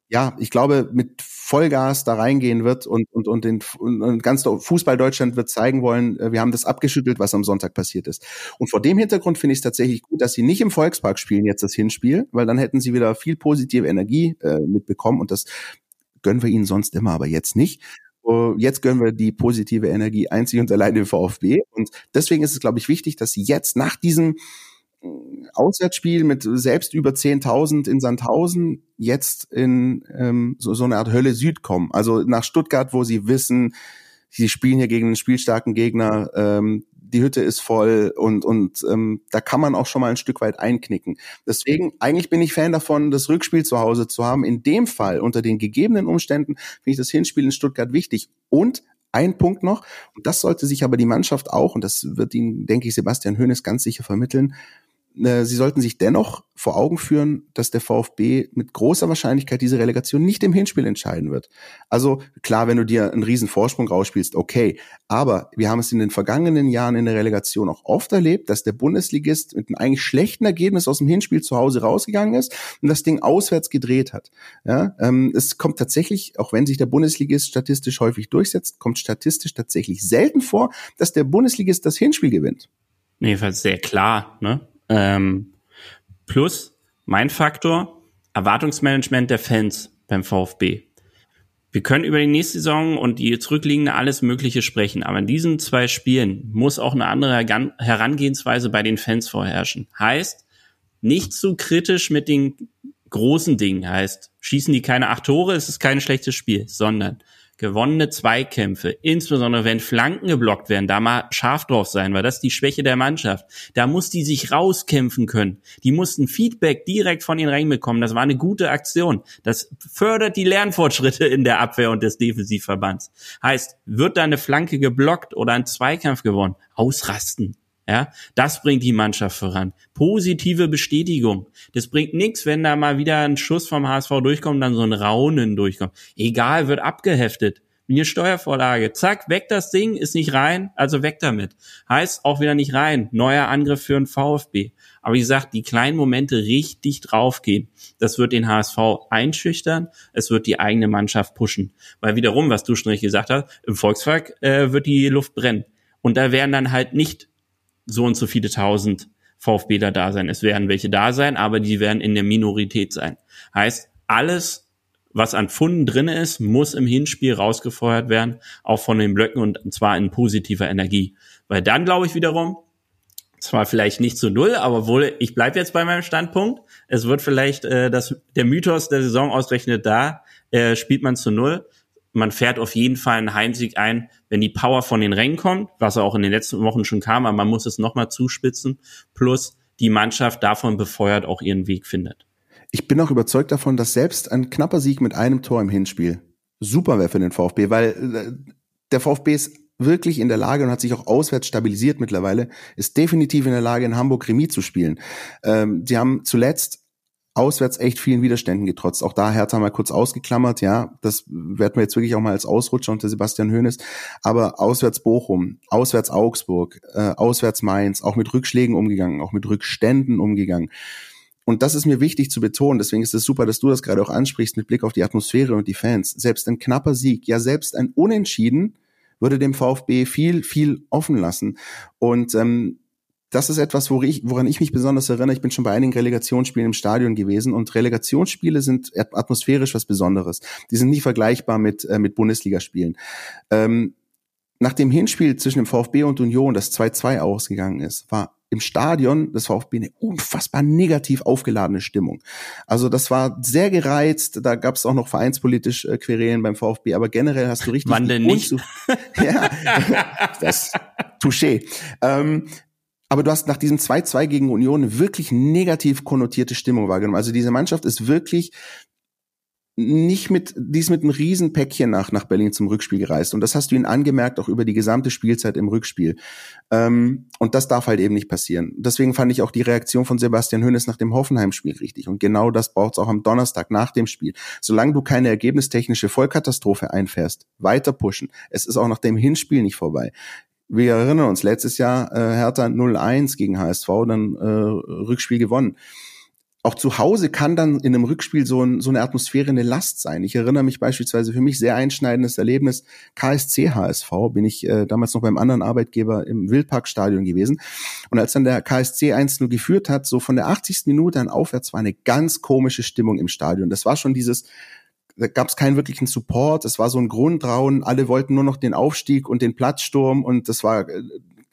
ja, ich glaube, mit Vollgas da reingehen wird und, und, und, den, und ganz Fußball Deutschland wird zeigen wollen, äh, wir haben das abgeschüttelt, was am Sonntag passiert ist. Und vor dem Hintergrund finde ich es tatsächlich gut, dass sie nicht im Volkspark spielen jetzt das Hinspiel, weil dann hätten sie wieder viel positive Energie äh, mitbekommen und das gönnen wir ihnen sonst immer, aber jetzt nicht. Uh, jetzt gönnen wir die positive Energie einzig und allein dem VfB. Und deswegen ist es, glaube ich, wichtig, dass sie jetzt nach diesem Auswärtsspiel mit selbst über 10.000 in Sandhausen jetzt in ähm, so, so eine Art Hölle Süd kommen. Also nach Stuttgart, wo sie wissen, sie spielen hier gegen einen spielstarken Gegner, ähm, die Hütte ist voll und, und ähm, da kann man auch schon mal ein Stück weit einknicken. Deswegen, eigentlich bin ich Fan davon, das Rückspiel zu Hause zu haben. In dem Fall, unter den gegebenen Umständen, finde ich das Hinspiel in Stuttgart wichtig. Und ein Punkt noch, und das sollte sich aber die Mannschaft auch, und das wird Ihnen, denke ich, Sebastian Höhnes ganz sicher vermitteln, sie sollten sich dennoch vor Augen führen, dass der VfB mit großer Wahrscheinlichkeit diese Relegation nicht im Hinspiel entscheiden wird. Also klar, wenn du dir einen riesen Vorsprung rausspielst, okay. Aber wir haben es in den vergangenen Jahren in der Relegation auch oft erlebt, dass der Bundesligist mit einem eigentlich schlechten Ergebnis aus dem Hinspiel zu Hause rausgegangen ist und das Ding auswärts gedreht hat. Ja, ähm, es kommt tatsächlich, auch wenn sich der Bundesligist statistisch häufig durchsetzt, kommt statistisch tatsächlich selten vor, dass der Bundesligist das Hinspiel gewinnt. Nee, sehr klar, ne? Ähm, plus mein Faktor, Erwartungsmanagement der Fans beim VfB. Wir können über die nächste Saison und die zurückliegende alles Mögliche sprechen, aber in diesen zwei Spielen muss auch eine andere Herangehensweise bei den Fans vorherrschen. Heißt, nicht zu kritisch mit den großen Dingen. Heißt, schießen die keine acht Tore, ist es kein schlechtes Spiel, sondern gewonnene Zweikämpfe, insbesondere wenn Flanken geblockt werden, da mal scharf drauf sein, weil das ist die Schwäche der Mannschaft. Da muss die sich rauskämpfen können. Die mussten Feedback direkt von den Rängen bekommen. Das war eine gute Aktion. Das fördert die Lernfortschritte in der Abwehr und des Defensivverbands. Heißt, wird da eine Flanke geblockt oder ein Zweikampf gewonnen? Ausrasten. Ja, das bringt die Mannschaft voran. Positive Bestätigung. Das bringt nichts, wenn da mal wieder ein Schuss vom HSV durchkommt, dann so ein Raunen durchkommt. Egal, wird abgeheftet. Eine Steuervorlage. Zack, weg das Ding, ist nicht rein, also weg damit. Heißt auch wieder nicht rein. Neuer Angriff für den VfB. Aber wie gesagt, die kleinen Momente richtig draufgehen. Das wird den HSV einschüchtern. Es wird die eigene Mannschaft pushen. Weil wiederum, was du schon richtig gesagt hast, im Volkspark äh, wird die Luft brennen. Und da werden dann halt nicht so und so viele tausend VfBler da sein. Es werden welche da sein, aber die werden in der Minorität sein. Heißt, alles, was an Pfunden drin ist, muss im Hinspiel rausgefeuert werden, auch von den Blöcken und zwar in positiver Energie. Weil dann glaube ich wiederum, zwar vielleicht nicht zu null, aber wohl, ich bleibe jetzt bei meinem Standpunkt. Es wird vielleicht äh, das, der Mythos der Saison ausrechnet da, äh, spielt man zu null. Man fährt auf jeden Fall einen Heimsieg ein, wenn die Power von den Rängen kommt, was auch in den letzten Wochen schon kam, aber man muss es nochmal zuspitzen. Plus die Mannschaft davon befeuert auch ihren Weg findet. Ich bin auch überzeugt davon, dass selbst ein knapper Sieg mit einem Tor im Hinspiel super wäre für den VfB, weil äh, der VfB ist wirklich in der Lage und hat sich auch auswärts stabilisiert mittlerweile, ist definitiv in der Lage, in Hamburg Remis zu spielen. Ähm, die haben zuletzt auswärts echt vielen Widerständen getrotzt. Auch da Hertha mal kurz ausgeklammert, ja, das werden wir jetzt wirklich auch mal als Ausrutscher unter Sebastian Hoeneß. Aber auswärts Bochum, auswärts Augsburg, äh, auswärts Mainz, auch mit Rückschlägen umgegangen, auch mit Rückständen umgegangen. Und das ist mir wichtig zu betonen. Deswegen ist es super, dass du das gerade auch ansprichst mit Blick auf die Atmosphäre und die Fans. Selbst ein knapper Sieg, ja selbst ein Unentschieden würde dem VfB viel, viel offen lassen. Und ähm, das ist etwas, woran ich, woran ich mich besonders erinnere. Ich bin schon bei einigen Relegationsspielen im Stadion gewesen und Relegationsspiele sind atmosphärisch was Besonderes. Die sind nie vergleichbar mit, äh, mit Bundesligaspielen. Ähm, nach dem Hinspiel zwischen dem VfB und Union, das 2-2 ausgegangen ist, war im Stadion des VfB eine unfassbar negativ aufgeladene Stimmung. Also das war sehr gereizt, da gab es auch noch vereinspolitisch äh, Querelen beim VfB, aber generell hast du richtig... Wann denn nicht? <laughs> ja, <laughs> das Touché. Ähm, aber du hast nach diesem 2-2 gegen Union wirklich negativ konnotierte Stimmung wahrgenommen. Also diese Mannschaft ist wirklich nicht mit, die ist mit einem Riesenpäckchen nach, nach Berlin zum Rückspiel gereist. Und das hast du ihnen angemerkt, auch über die gesamte Spielzeit im Rückspiel. Ähm, und das darf halt eben nicht passieren. Deswegen fand ich auch die Reaktion von Sebastian Hönes nach dem Hoffenheim-Spiel richtig. Und genau das braucht es auch am Donnerstag nach dem Spiel. Solange du keine ergebnistechnische Vollkatastrophe einfährst, weiter pushen. Es ist auch nach dem Hinspiel nicht vorbei wir erinnern uns, letztes Jahr äh, Hertha 0-1 gegen HSV, dann äh, Rückspiel gewonnen. Auch zu Hause kann dann in einem Rückspiel so, ein, so eine Atmosphäre eine Last sein. Ich erinnere mich beispielsweise für mich sehr einschneidendes Erlebnis KSC HSV, bin ich äh, damals noch beim anderen Arbeitgeber im Wildparkstadion gewesen. Und als dann der KSC 1-0 geführt hat, so von der 80. Minute an aufwärts war eine ganz komische Stimmung im Stadion. Das war schon dieses, da gab es keinen wirklichen Support, es war so ein Grundrauen, alle wollten nur noch den Aufstieg und den Platzsturm und das war äh,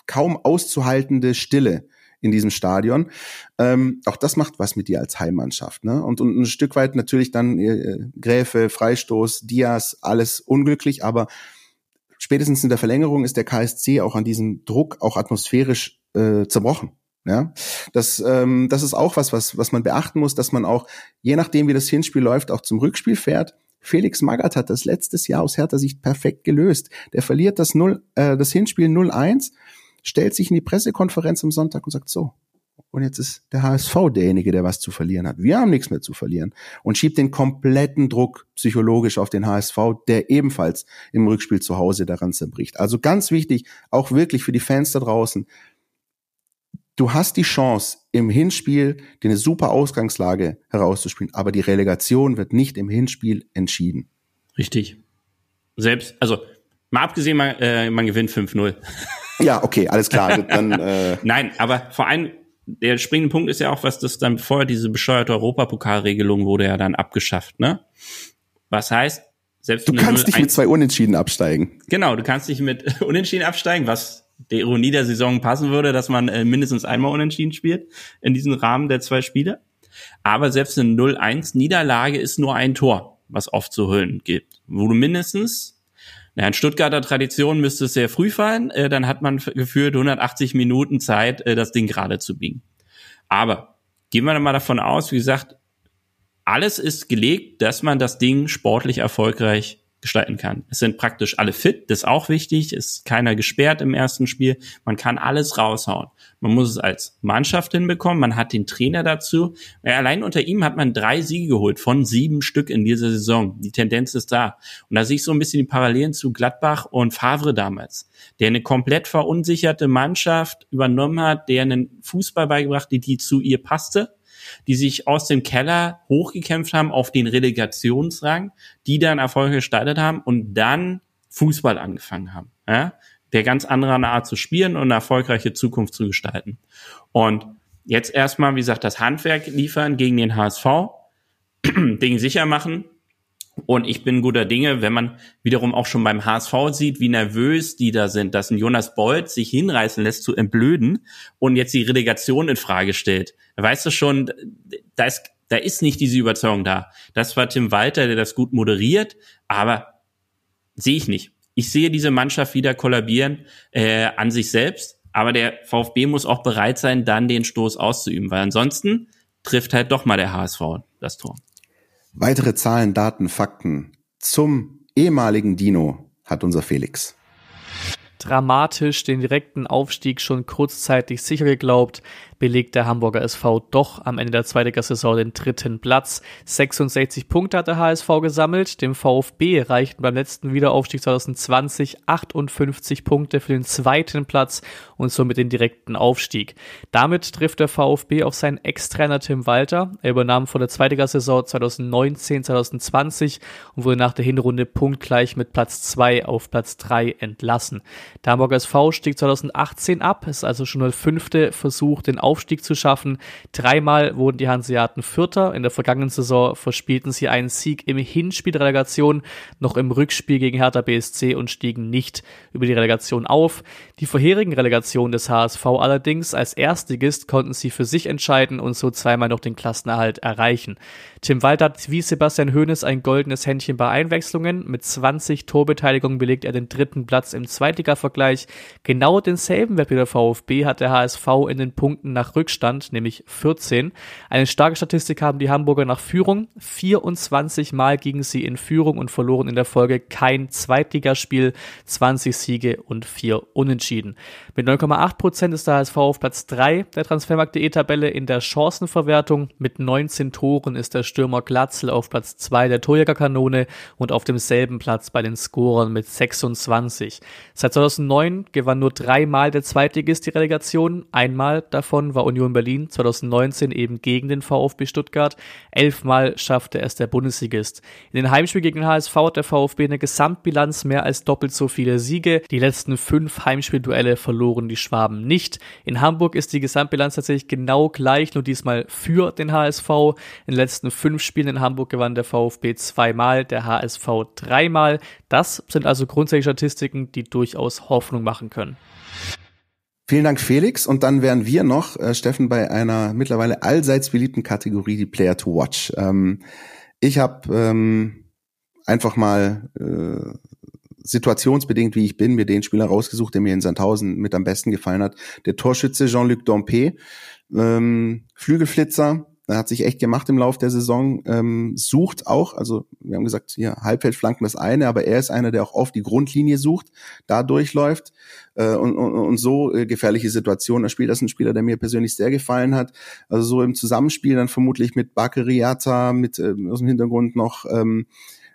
kaum auszuhaltende Stille in diesem Stadion. Ähm, auch das macht was mit dir als Heimmannschaft. Ne? Und, und ein Stück weit natürlich dann äh, Gräfe, Freistoß, Diaz, alles unglücklich, aber spätestens in der Verlängerung ist der KSC auch an diesem Druck auch atmosphärisch äh, zerbrochen. Ja, das, ähm, das ist auch was, was, was man beachten muss, dass man auch, je nachdem, wie das Hinspiel läuft, auch zum Rückspiel fährt. Felix Magath hat das letztes Jahr aus härter Sicht perfekt gelöst. Der verliert das, 0, äh, das Hinspiel 0-1, stellt sich in die Pressekonferenz am Sonntag und sagt so, und jetzt ist der HSV derjenige, der was zu verlieren hat. Wir haben nichts mehr zu verlieren. Und schiebt den kompletten Druck psychologisch auf den HSV, der ebenfalls im Rückspiel zu Hause daran zerbricht. Also ganz wichtig, auch wirklich für die Fans da draußen, du hast die Chance, im Hinspiel dir eine super Ausgangslage herauszuspielen, aber die Relegation wird nicht im Hinspiel entschieden. Richtig. Selbst, also mal abgesehen, man, äh, man gewinnt 5-0. Ja, okay, alles klar. Dann, <laughs> äh Nein, aber vor allem, der springende Punkt ist ja auch, was das dann vorher diese bescheuerte Europapokalregelung wurde ja dann abgeschafft, ne? Was heißt, selbst du kannst nicht mit zwei Unentschieden absteigen. Genau, du kannst nicht mit <laughs> Unentschieden absteigen, was der Ironie der Saison passen würde, dass man äh, mindestens einmal unentschieden spielt in diesem Rahmen der zwei Spiele. Aber selbst eine 0-1-Niederlage ist nur ein Tor, was oft zu hüllen gibt. Wo du mindestens, naja, in Stuttgarter Tradition müsste es sehr früh fallen, äh, dann hat man gefühlt 180 Minuten Zeit, äh, das Ding gerade zu biegen. Aber gehen wir mal davon aus, wie gesagt, alles ist gelegt, dass man das Ding sportlich erfolgreich gestalten kann. Es sind praktisch alle fit, das ist auch wichtig, ist keiner gesperrt im ersten Spiel, man kann alles raushauen. Man muss es als Mannschaft hinbekommen, man hat den Trainer dazu. Allein unter ihm hat man drei Siege geholt von sieben Stück in dieser Saison. Die Tendenz ist da. Und da sehe ich so ein bisschen die Parallelen zu Gladbach und Favre damals, der eine komplett verunsicherte Mannschaft übernommen hat, der einen Fußball beigebracht, die, die zu ihr passte die sich aus dem Keller hochgekämpft haben auf den Relegationsrang, die dann Erfolge gestaltet haben und dann Fußball angefangen haben. Ja? Der ganz andere Art zu spielen und eine erfolgreiche Zukunft zu gestalten. Und jetzt erstmal, wie gesagt, das Handwerk liefern gegen den HSV, <clears throat> Ding sicher machen Und ich bin guter Dinge, wenn man wiederum auch schon beim HSV sieht, wie nervös die da sind, dass ein Jonas Bolt sich hinreißen lässt zu entblöden und jetzt die Relegation in Frage stellt. Weißt du schon, da ist, da ist nicht diese Überzeugung da. Das war Tim Walter, der das gut moderiert, aber sehe ich nicht. Ich sehe diese Mannschaft wieder kollabieren äh, an sich selbst, aber der VfB muss auch bereit sein, dann den Stoß auszuüben, weil ansonsten trifft halt doch mal der HSV das Tor. Weitere Zahlen, Daten, Fakten zum ehemaligen Dino hat unser Felix. Dramatisch den direkten Aufstieg schon kurzzeitig sicher geglaubt, belegt der Hamburger SV doch am Ende der Zweitligasaison den dritten Platz. 66 Punkte hat der HSV gesammelt. Dem VfB reichten beim letzten Wiederaufstieg 2020 58 Punkte für den zweiten Platz und somit den direkten Aufstieg. Damit trifft der VfB auf seinen Ex-Trainer Tim Walter. Er übernahm vor der Zweitligasaison 2019-2020 und wurde nach der Hinrunde punktgleich mit Platz 2 auf Platz 3 entlassen. Der Hamburger SV stieg 2018 ab, ist also schon der fünfte Versuch, den Aufstieg zu schaffen. Dreimal wurden die Hanseaten Vierter. In der vergangenen Saison verspielten sie einen Sieg im Hinspiel der Relegation, noch im Rückspiel gegen Hertha BSC und stiegen nicht über die Relegation auf. Die vorherigen Relegationen des HSV allerdings als Erstligist konnten sie für sich entscheiden und so zweimal noch den Klassenerhalt erreichen. Tim Walter hat wie Sebastian Hoeneß ein goldenes Händchen bei Einwechslungen. Mit 20 Torbeteiligungen belegt er den dritten Platz im Zweitliga-Vergleich. Genau denselben Wert wie der VfB hat der HSV in den Punkten nach Rückstand, nämlich 14. Eine starke Statistik haben die Hamburger nach Führung. 24 Mal gingen sie in Führung und verloren in der Folge kein Zweitligaspiel, 20 Siege und 4 Unentschieden. Mit 9,8 Prozent ist der HSV auf Platz 3 der Transfermarkt.de Tabelle in der Chancenverwertung. Mit 19 Toren ist der Stürmer Glatzel auf Platz 2 der Torjägerkanone und auf demselben Platz bei den Scorern mit 26. Seit 2009 gewann nur dreimal der Zweitligist die Relegation. Einmal davon war Union Berlin 2019 eben gegen den VfB Stuttgart. Elfmal schaffte es der Bundesligist. In den Heimspielen gegen HSV hat der VfB eine Gesamtbilanz mehr als doppelt so viele Siege. Die letzten fünf Heimspielduelle verloren die Schwaben nicht. In Hamburg ist die Gesamtbilanz tatsächlich genau gleich, nur diesmal für den HSV. In den letzten fünf Spielen in Hamburg gewann der VfB zweimal, der HSV dreimal. Das sind also grundsätzliche Statistiken, die durchaus Hoffnung machen können. Vielen Dank, Felix. Und dann wären wir noch, äh, Steffen, bei einer mittlerweile allseits beliebten Kategorie, die Player to Watch. Ähm, ich habe ähm, einfach mal äh, situationsbedingt, wie ich bin, mir den Spieler rausgesucht, der mir in Sandhausen mit am besten gefallen hat. Der Torschütze Jean-Luc Dompe, ähm, Flügelflitzer, er hat sich echt gemacht im Lauf der Saison, ähm, sucht auch, also wir haben gesagt, hier Halbfeldflanken das eine, aber er ist einer, der auch oft die Grundlinie sucht, da durchläuft äh, und, und, und so äh, gefährliche Situationen. Er spielt das ein Spieler, der mir persönlich sehr gefallen hat. Also so im Zusammenspiel dann vermutlich mit Bakeriata, mit äh, aus dem Hintergrund noch ähm,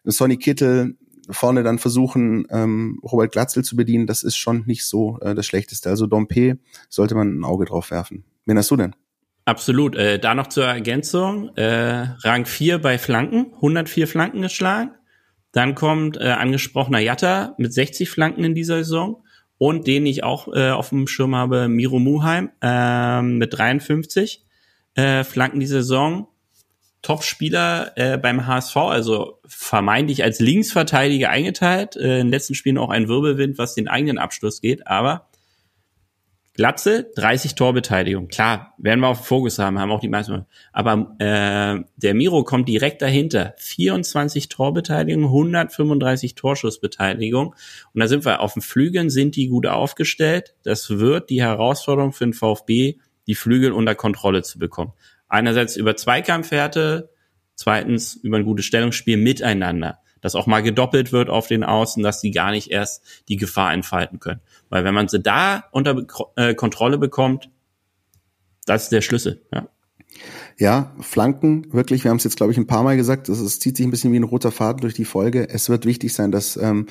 Sonny Kittel, vorne dann versuchen, ähm, Robert Glatzel zu bedienen, das ist schon nicht so äh, das Schlechteste. Also Dompe sollte man ein Auge drauf werfen. Wen hast du denn? Absolut. Äh, da noch zur Ergänzung. Äh, Rang 4 bei Flanken, 104 Flanken geschlagen. Dann kommt äh, angesprochener Jatta mit 60 Flanken in dieser Saison. Und den ich auch äh, auf dem Schirm habe, Miro Muheim äh, mit 53 äh, Flanken die Saison. Top-Spieler äh, beim HSV, also vermeintlich als Linksverteidiger eingeteilt. Äh, in den letzten Spielen auch ein Wirbelwind, was den eigenen Abschluss geht. Aber Glatze, 30 Torbeteiligung. Klar, werden wir auf Fokus haben, haben auch die meisten. Aber äh, der Miro kommt direkt dahinter. 24 Torbeteiligung, 135 Torschussbeteiligung. Und da sind wir auf den Flügeln, sind die gut aufgestellt. Das wird die Herausforderung für den VfB, die Flügel unter Kontrolle zu bekommen. Einerseits über Zweikampfwerte, zweitens über ein gutes Stellungsspiel miteinander dass auch mal gedoppelt wird auf den Außen, dass sie gar nicht erst die Gefahr entfalten können. Weil wenn man sie da unter äh, Kontrolle bekommt, das ist der Schlüssel. Ja. Ja, Flanken, wirklich, wir haben es jetzt, glaube ich, ein paar Mal gesagt, es zieht sich ein bisschen wie ein roter Faden durch die Folge. Es wird wichtig sein, dass ähm,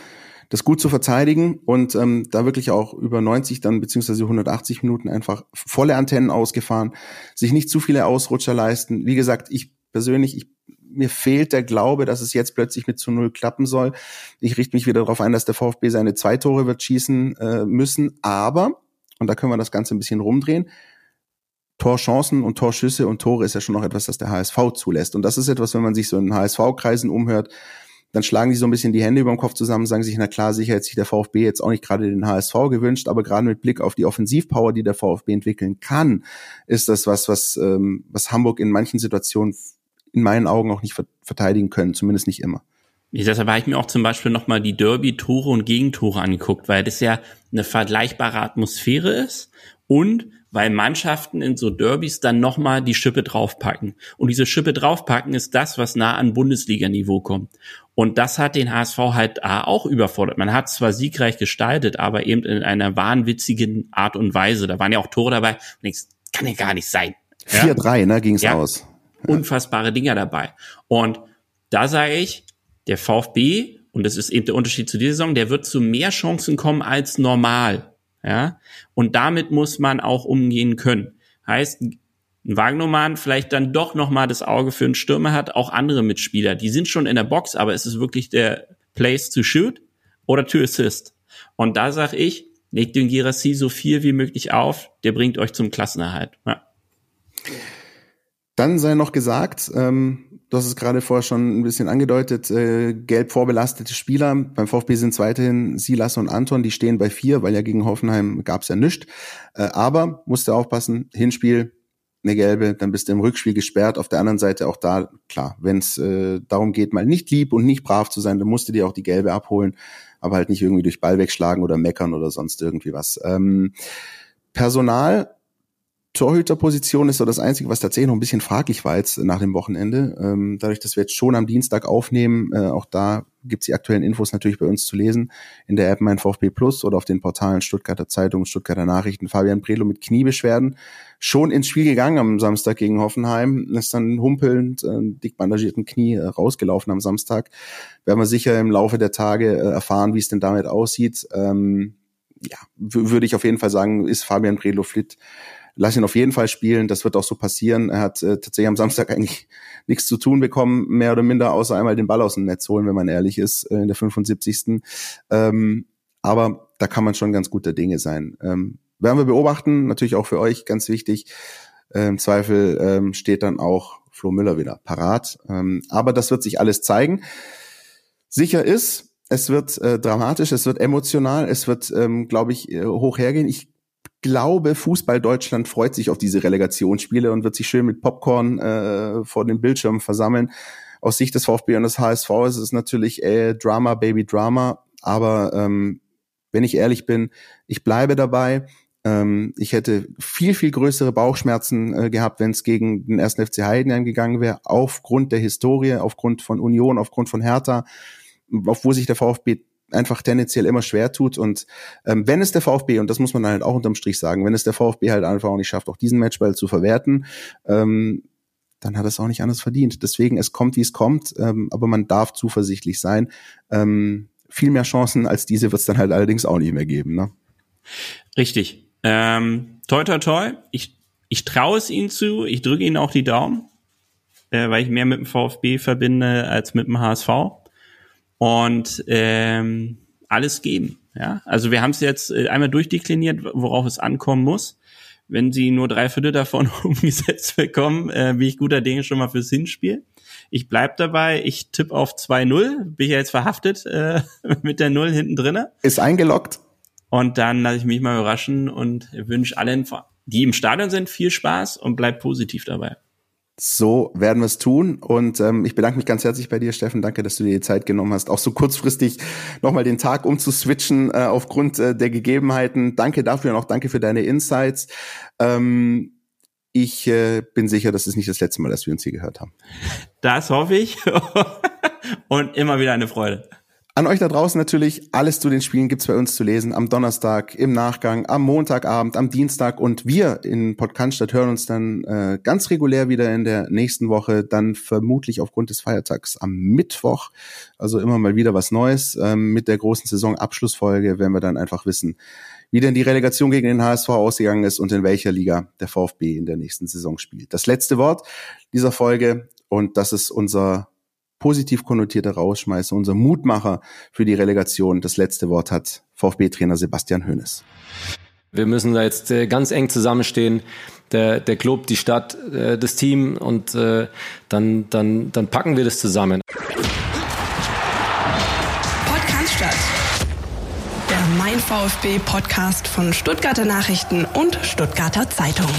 das gut zu verteidigen und ähm, da wirklich auch über 90 dann beziehungsweise 180 Minuten einfach volle Antennen ausgefahren, sich nicht zu viele Ausrutscher leisten. Wie gesagt, ich persönlich, ich mir fehlt der Glaube, dass es jetzt plötzlich mit zu null klappen soll. Ich richte mich wieder darauf ein, dass der VfB seine zwei Tore wird schießen äh, müssen. Aber, und da können wir das Ganze ein bisschen rumdrehen, Torchancen und Torschüsse und Tore ist ja schon noch etwas, das der HSV zulässt. Und das ist etwas, wenn man sich so in HSV-Kreisen umhört, dann schlagen die so ein bisschen die Hände über dem Kopf zusammen, sagen sich, na klar, sicher hätte sich der VfB jetzt auch nicht gerade den HSV gewünscht, aber gerade mit Blick auf die Offensivpower, die der VfB entwickeln kann, ist das was, was, ähm, was Hamburg in manchen Situationen in meinen Augen auch nicht verteidigen können, zumindest nicht immer. Deshalb habe ich mir auch zum Beispiel nochmal die Derby-Tore und Gegentore angeguckt, weil das ja eine vergleichbare Atmosphäre ist und weil Mannschaften in so Derbys dann nochmal die Schippe draufpacken. Und diese Schippe draufpacken ist das, was nah an Bundesliga-Niveau kommt. Und das hat den HSV halt auch überfordert. Man hat zwar siegreich gestaltet, aber eben in einer wahnwitzigen Art und Weise. Da waren ja auch Tore dabei. Und denkst, kann ja gar nicht sein. 4-3, ne, ging's ja, aus. Unfassbare Dinger dabei. Und da sage ich, der VfB, und das ist eben der Unterschied zu dieser Saison, der wird zu mehr Chancen kommen als normal. Ja, und damit muss man auch umgehen können. Heißt, ein Wagnermann vielleicht dann doch nochmal das Auge für einen Stürmer hat, auch andere Mitspieler. Die sind schon in der Box, aber es ist wirklich der Place to shoot oder to assist. Und da sag ich, legt den Girassi so viel wie möglich auf, der bringt euch zum Klassenerhalt. Ja. Dann sei noch gesagt, ähm, du hast es gerade vorher schon ein bisschen angedeutet, äh, gelb vorbelastete Spieler. Beim VfB sind es weiterhin Silas und Anton, die stehen bei vier, weil ja gegen Hoffenheim gab es ja nichts. Äh, aber musst du aufpassen, Hinspiel, eine gelbe, dann bist du im Rückspiel gesperrt. Auf der anderen Seite auch da, klar, wenn es äh, darum geht, mal nicht lieb und nicht brav zu sein, dann musst du dir auch die gelbe abholen, aber halt nicht irgendwie durch Ball wegschlagen oder meckern oder sonst irgendwie was. Ähm, Personal Torhüterposition ist so das Einzige, was tatsächlich noch ein bisschen fraglich war jetzt nach dem Wochenende. Ähm, dadurch, dass wir jetzt schon am Dienstag aufnehmen, äh, auch da gibt's die aktuellen Infos natürlich bei uns zu lesen in der App Mein VfB Plus oder auf den Portalen Stuttgarter Zeitung, Stuttgarter Nachrichten. Fabian Prelo mit Kniebeschwerden schon ins Spiel gegangen am Samstag gegen Hoffenheim, ist dann humpelnd, äh, dick bandagierten Knie äh, rausgelaufen am Samstag. Werden wir sicher im Laufe der Tage äh, erfahren, wie es denn damit aussieht. Ähm, ja, würde ich auf jeden Fall sagen, ist Fabian Prelo fit lass ihn auf jeden Fall spielen. Das wird auch so passieren. Er hat äh, tatsächlich am Samstag <laughs> eigentlich nichts zu tun bekommen, mehr oder minder, außer einmal den Ball aus dem Netz holen, wenn man ehrlich ist, äh, in der 75. Ähm, aber da kann man schon ganz guter Dinge sein. Ähm, werden wir beobachten, natürlich auch für euch ganz wichtig. Äh, Im Zweifel ähm, steht dann auch Flo Müller wieder parat. Ähm, aber das wird sich alles zeigen. Sicher ist, es wird äh, dramatisch, es wird emotional, es wird, ähm, glaube ich, äh, hoch hergehen. Ich glaube, Fußball Deutschland freut sich auf diese Relegationsspiele und wird sich schön mit Popcorn äh, vor den Bildschirmen versammeln. Aus Sicht des VfB und des HSV ist es natürlich äh, Drama, Baby Drama. Aber ähm, wenn ich ehrlich bin, ich bleibe dabei. Ähm, ich hätte viel, viel größere Bauchschmerzen äh, gehabt, wenn es gegen den ersten FC Heidenheim gegangen wäre, aufgrund der Historie, aufgrund von Union, aufgrund von Hertha, auf wo sich der VfB einfach tendenziell immer schwer tut. Und ähm, wenn es der VfB, und das muss man halt auch unterm Strich sagen, wenn es der VfB halt einfach auch nicht schafft, auch diesen Matchball zu verwerten, ähm, dann hat es auch nicht anders verdient. Deswegen, es kommt, wie es kommt, ähm, aber man darf zuversichtlich sein. Ähm, viel mehr Chancen als diese wird es dann halt allerdings auch nicht mehr geben. Ne? Richtig. Ähm, toi, toi, toi. Ich, ich traue es ihnen zu. Ich drücke ihnen auch die Daumen, äh, weil ich mehr mit dem VfB verbinde als mit dem HSV und ähm, alles geben. Ja, also wir haben es jetzt äh, einmal durchdekliniert, worauf es ankommen muss. Wenn sie nur drei Viertel davon <laughs> umgesetzt bekommen, äh, bin ich guter Dinge schon mal fürs Hinspiel. Ich bleib dabei, ich tippe auf 2-0, bin ja jetzt verhaftet äh, <laughs> mit der Null hinten drinne. Ist eingeloggt. Und dann lasse ich mich mal überraschen und wünsche allen, die im Stadion sind, viel Spaß und bleib positiv dabei. So werden wir es tun. Und ähm, ich bedanke mich ganz herzlich bei dir, Steffen. Danke, dass du dir die Zeit genommen hast, auch so kurzfristig nochmal den Tag umzuswitchen äh, aufgrund äh, der Gegebenheiten. Danke dafür und auch danke für deine Insights. Ähm, ich äh, bin sicher, das ist nicht das letzte Mal, dass wir uns hier gehört haben. Das hoffe ich. <laughs> und immer wieder eine Freude. An euch da draußen natürlich, alles zu den Spielen gibt's bei uns zu lesen. Am Donnerstag, im Nachgang, am Montagabend, am Dienstag und wir in Podcaststadt hören uns dann äh, ganz regulär wieder in der nächsten Woche, dann vermutlich aufgrund des Feiertags am Mittwoch. Also immer mal wieder was Neues. Ähm, mit der großen Saisonabschlussfolge werden wir dann einfach wissen, wie denn die Relegation gegen den HSV ausgegangen ist und in welcher Liga der VfB in der nächsten Saison spielt. Das letzte Wort dieser Folge und das ist unser positiv konnotierte Rausschmeißer, unser Mutmacher für die Relegation. Das letzte Wort hat VfB-Trainer Sebastian Hoeneß. Wir müssen da jetzt äh, ganz eng zusammenstehen. Der, der Club, die Stadt, äh, das Team und äh, dann, dann, dann packen wir das zusammen. Stuttgart. Der Mein VfB Podcast von Stuttgarter Nachrichten und Stuttgarter Zeitung.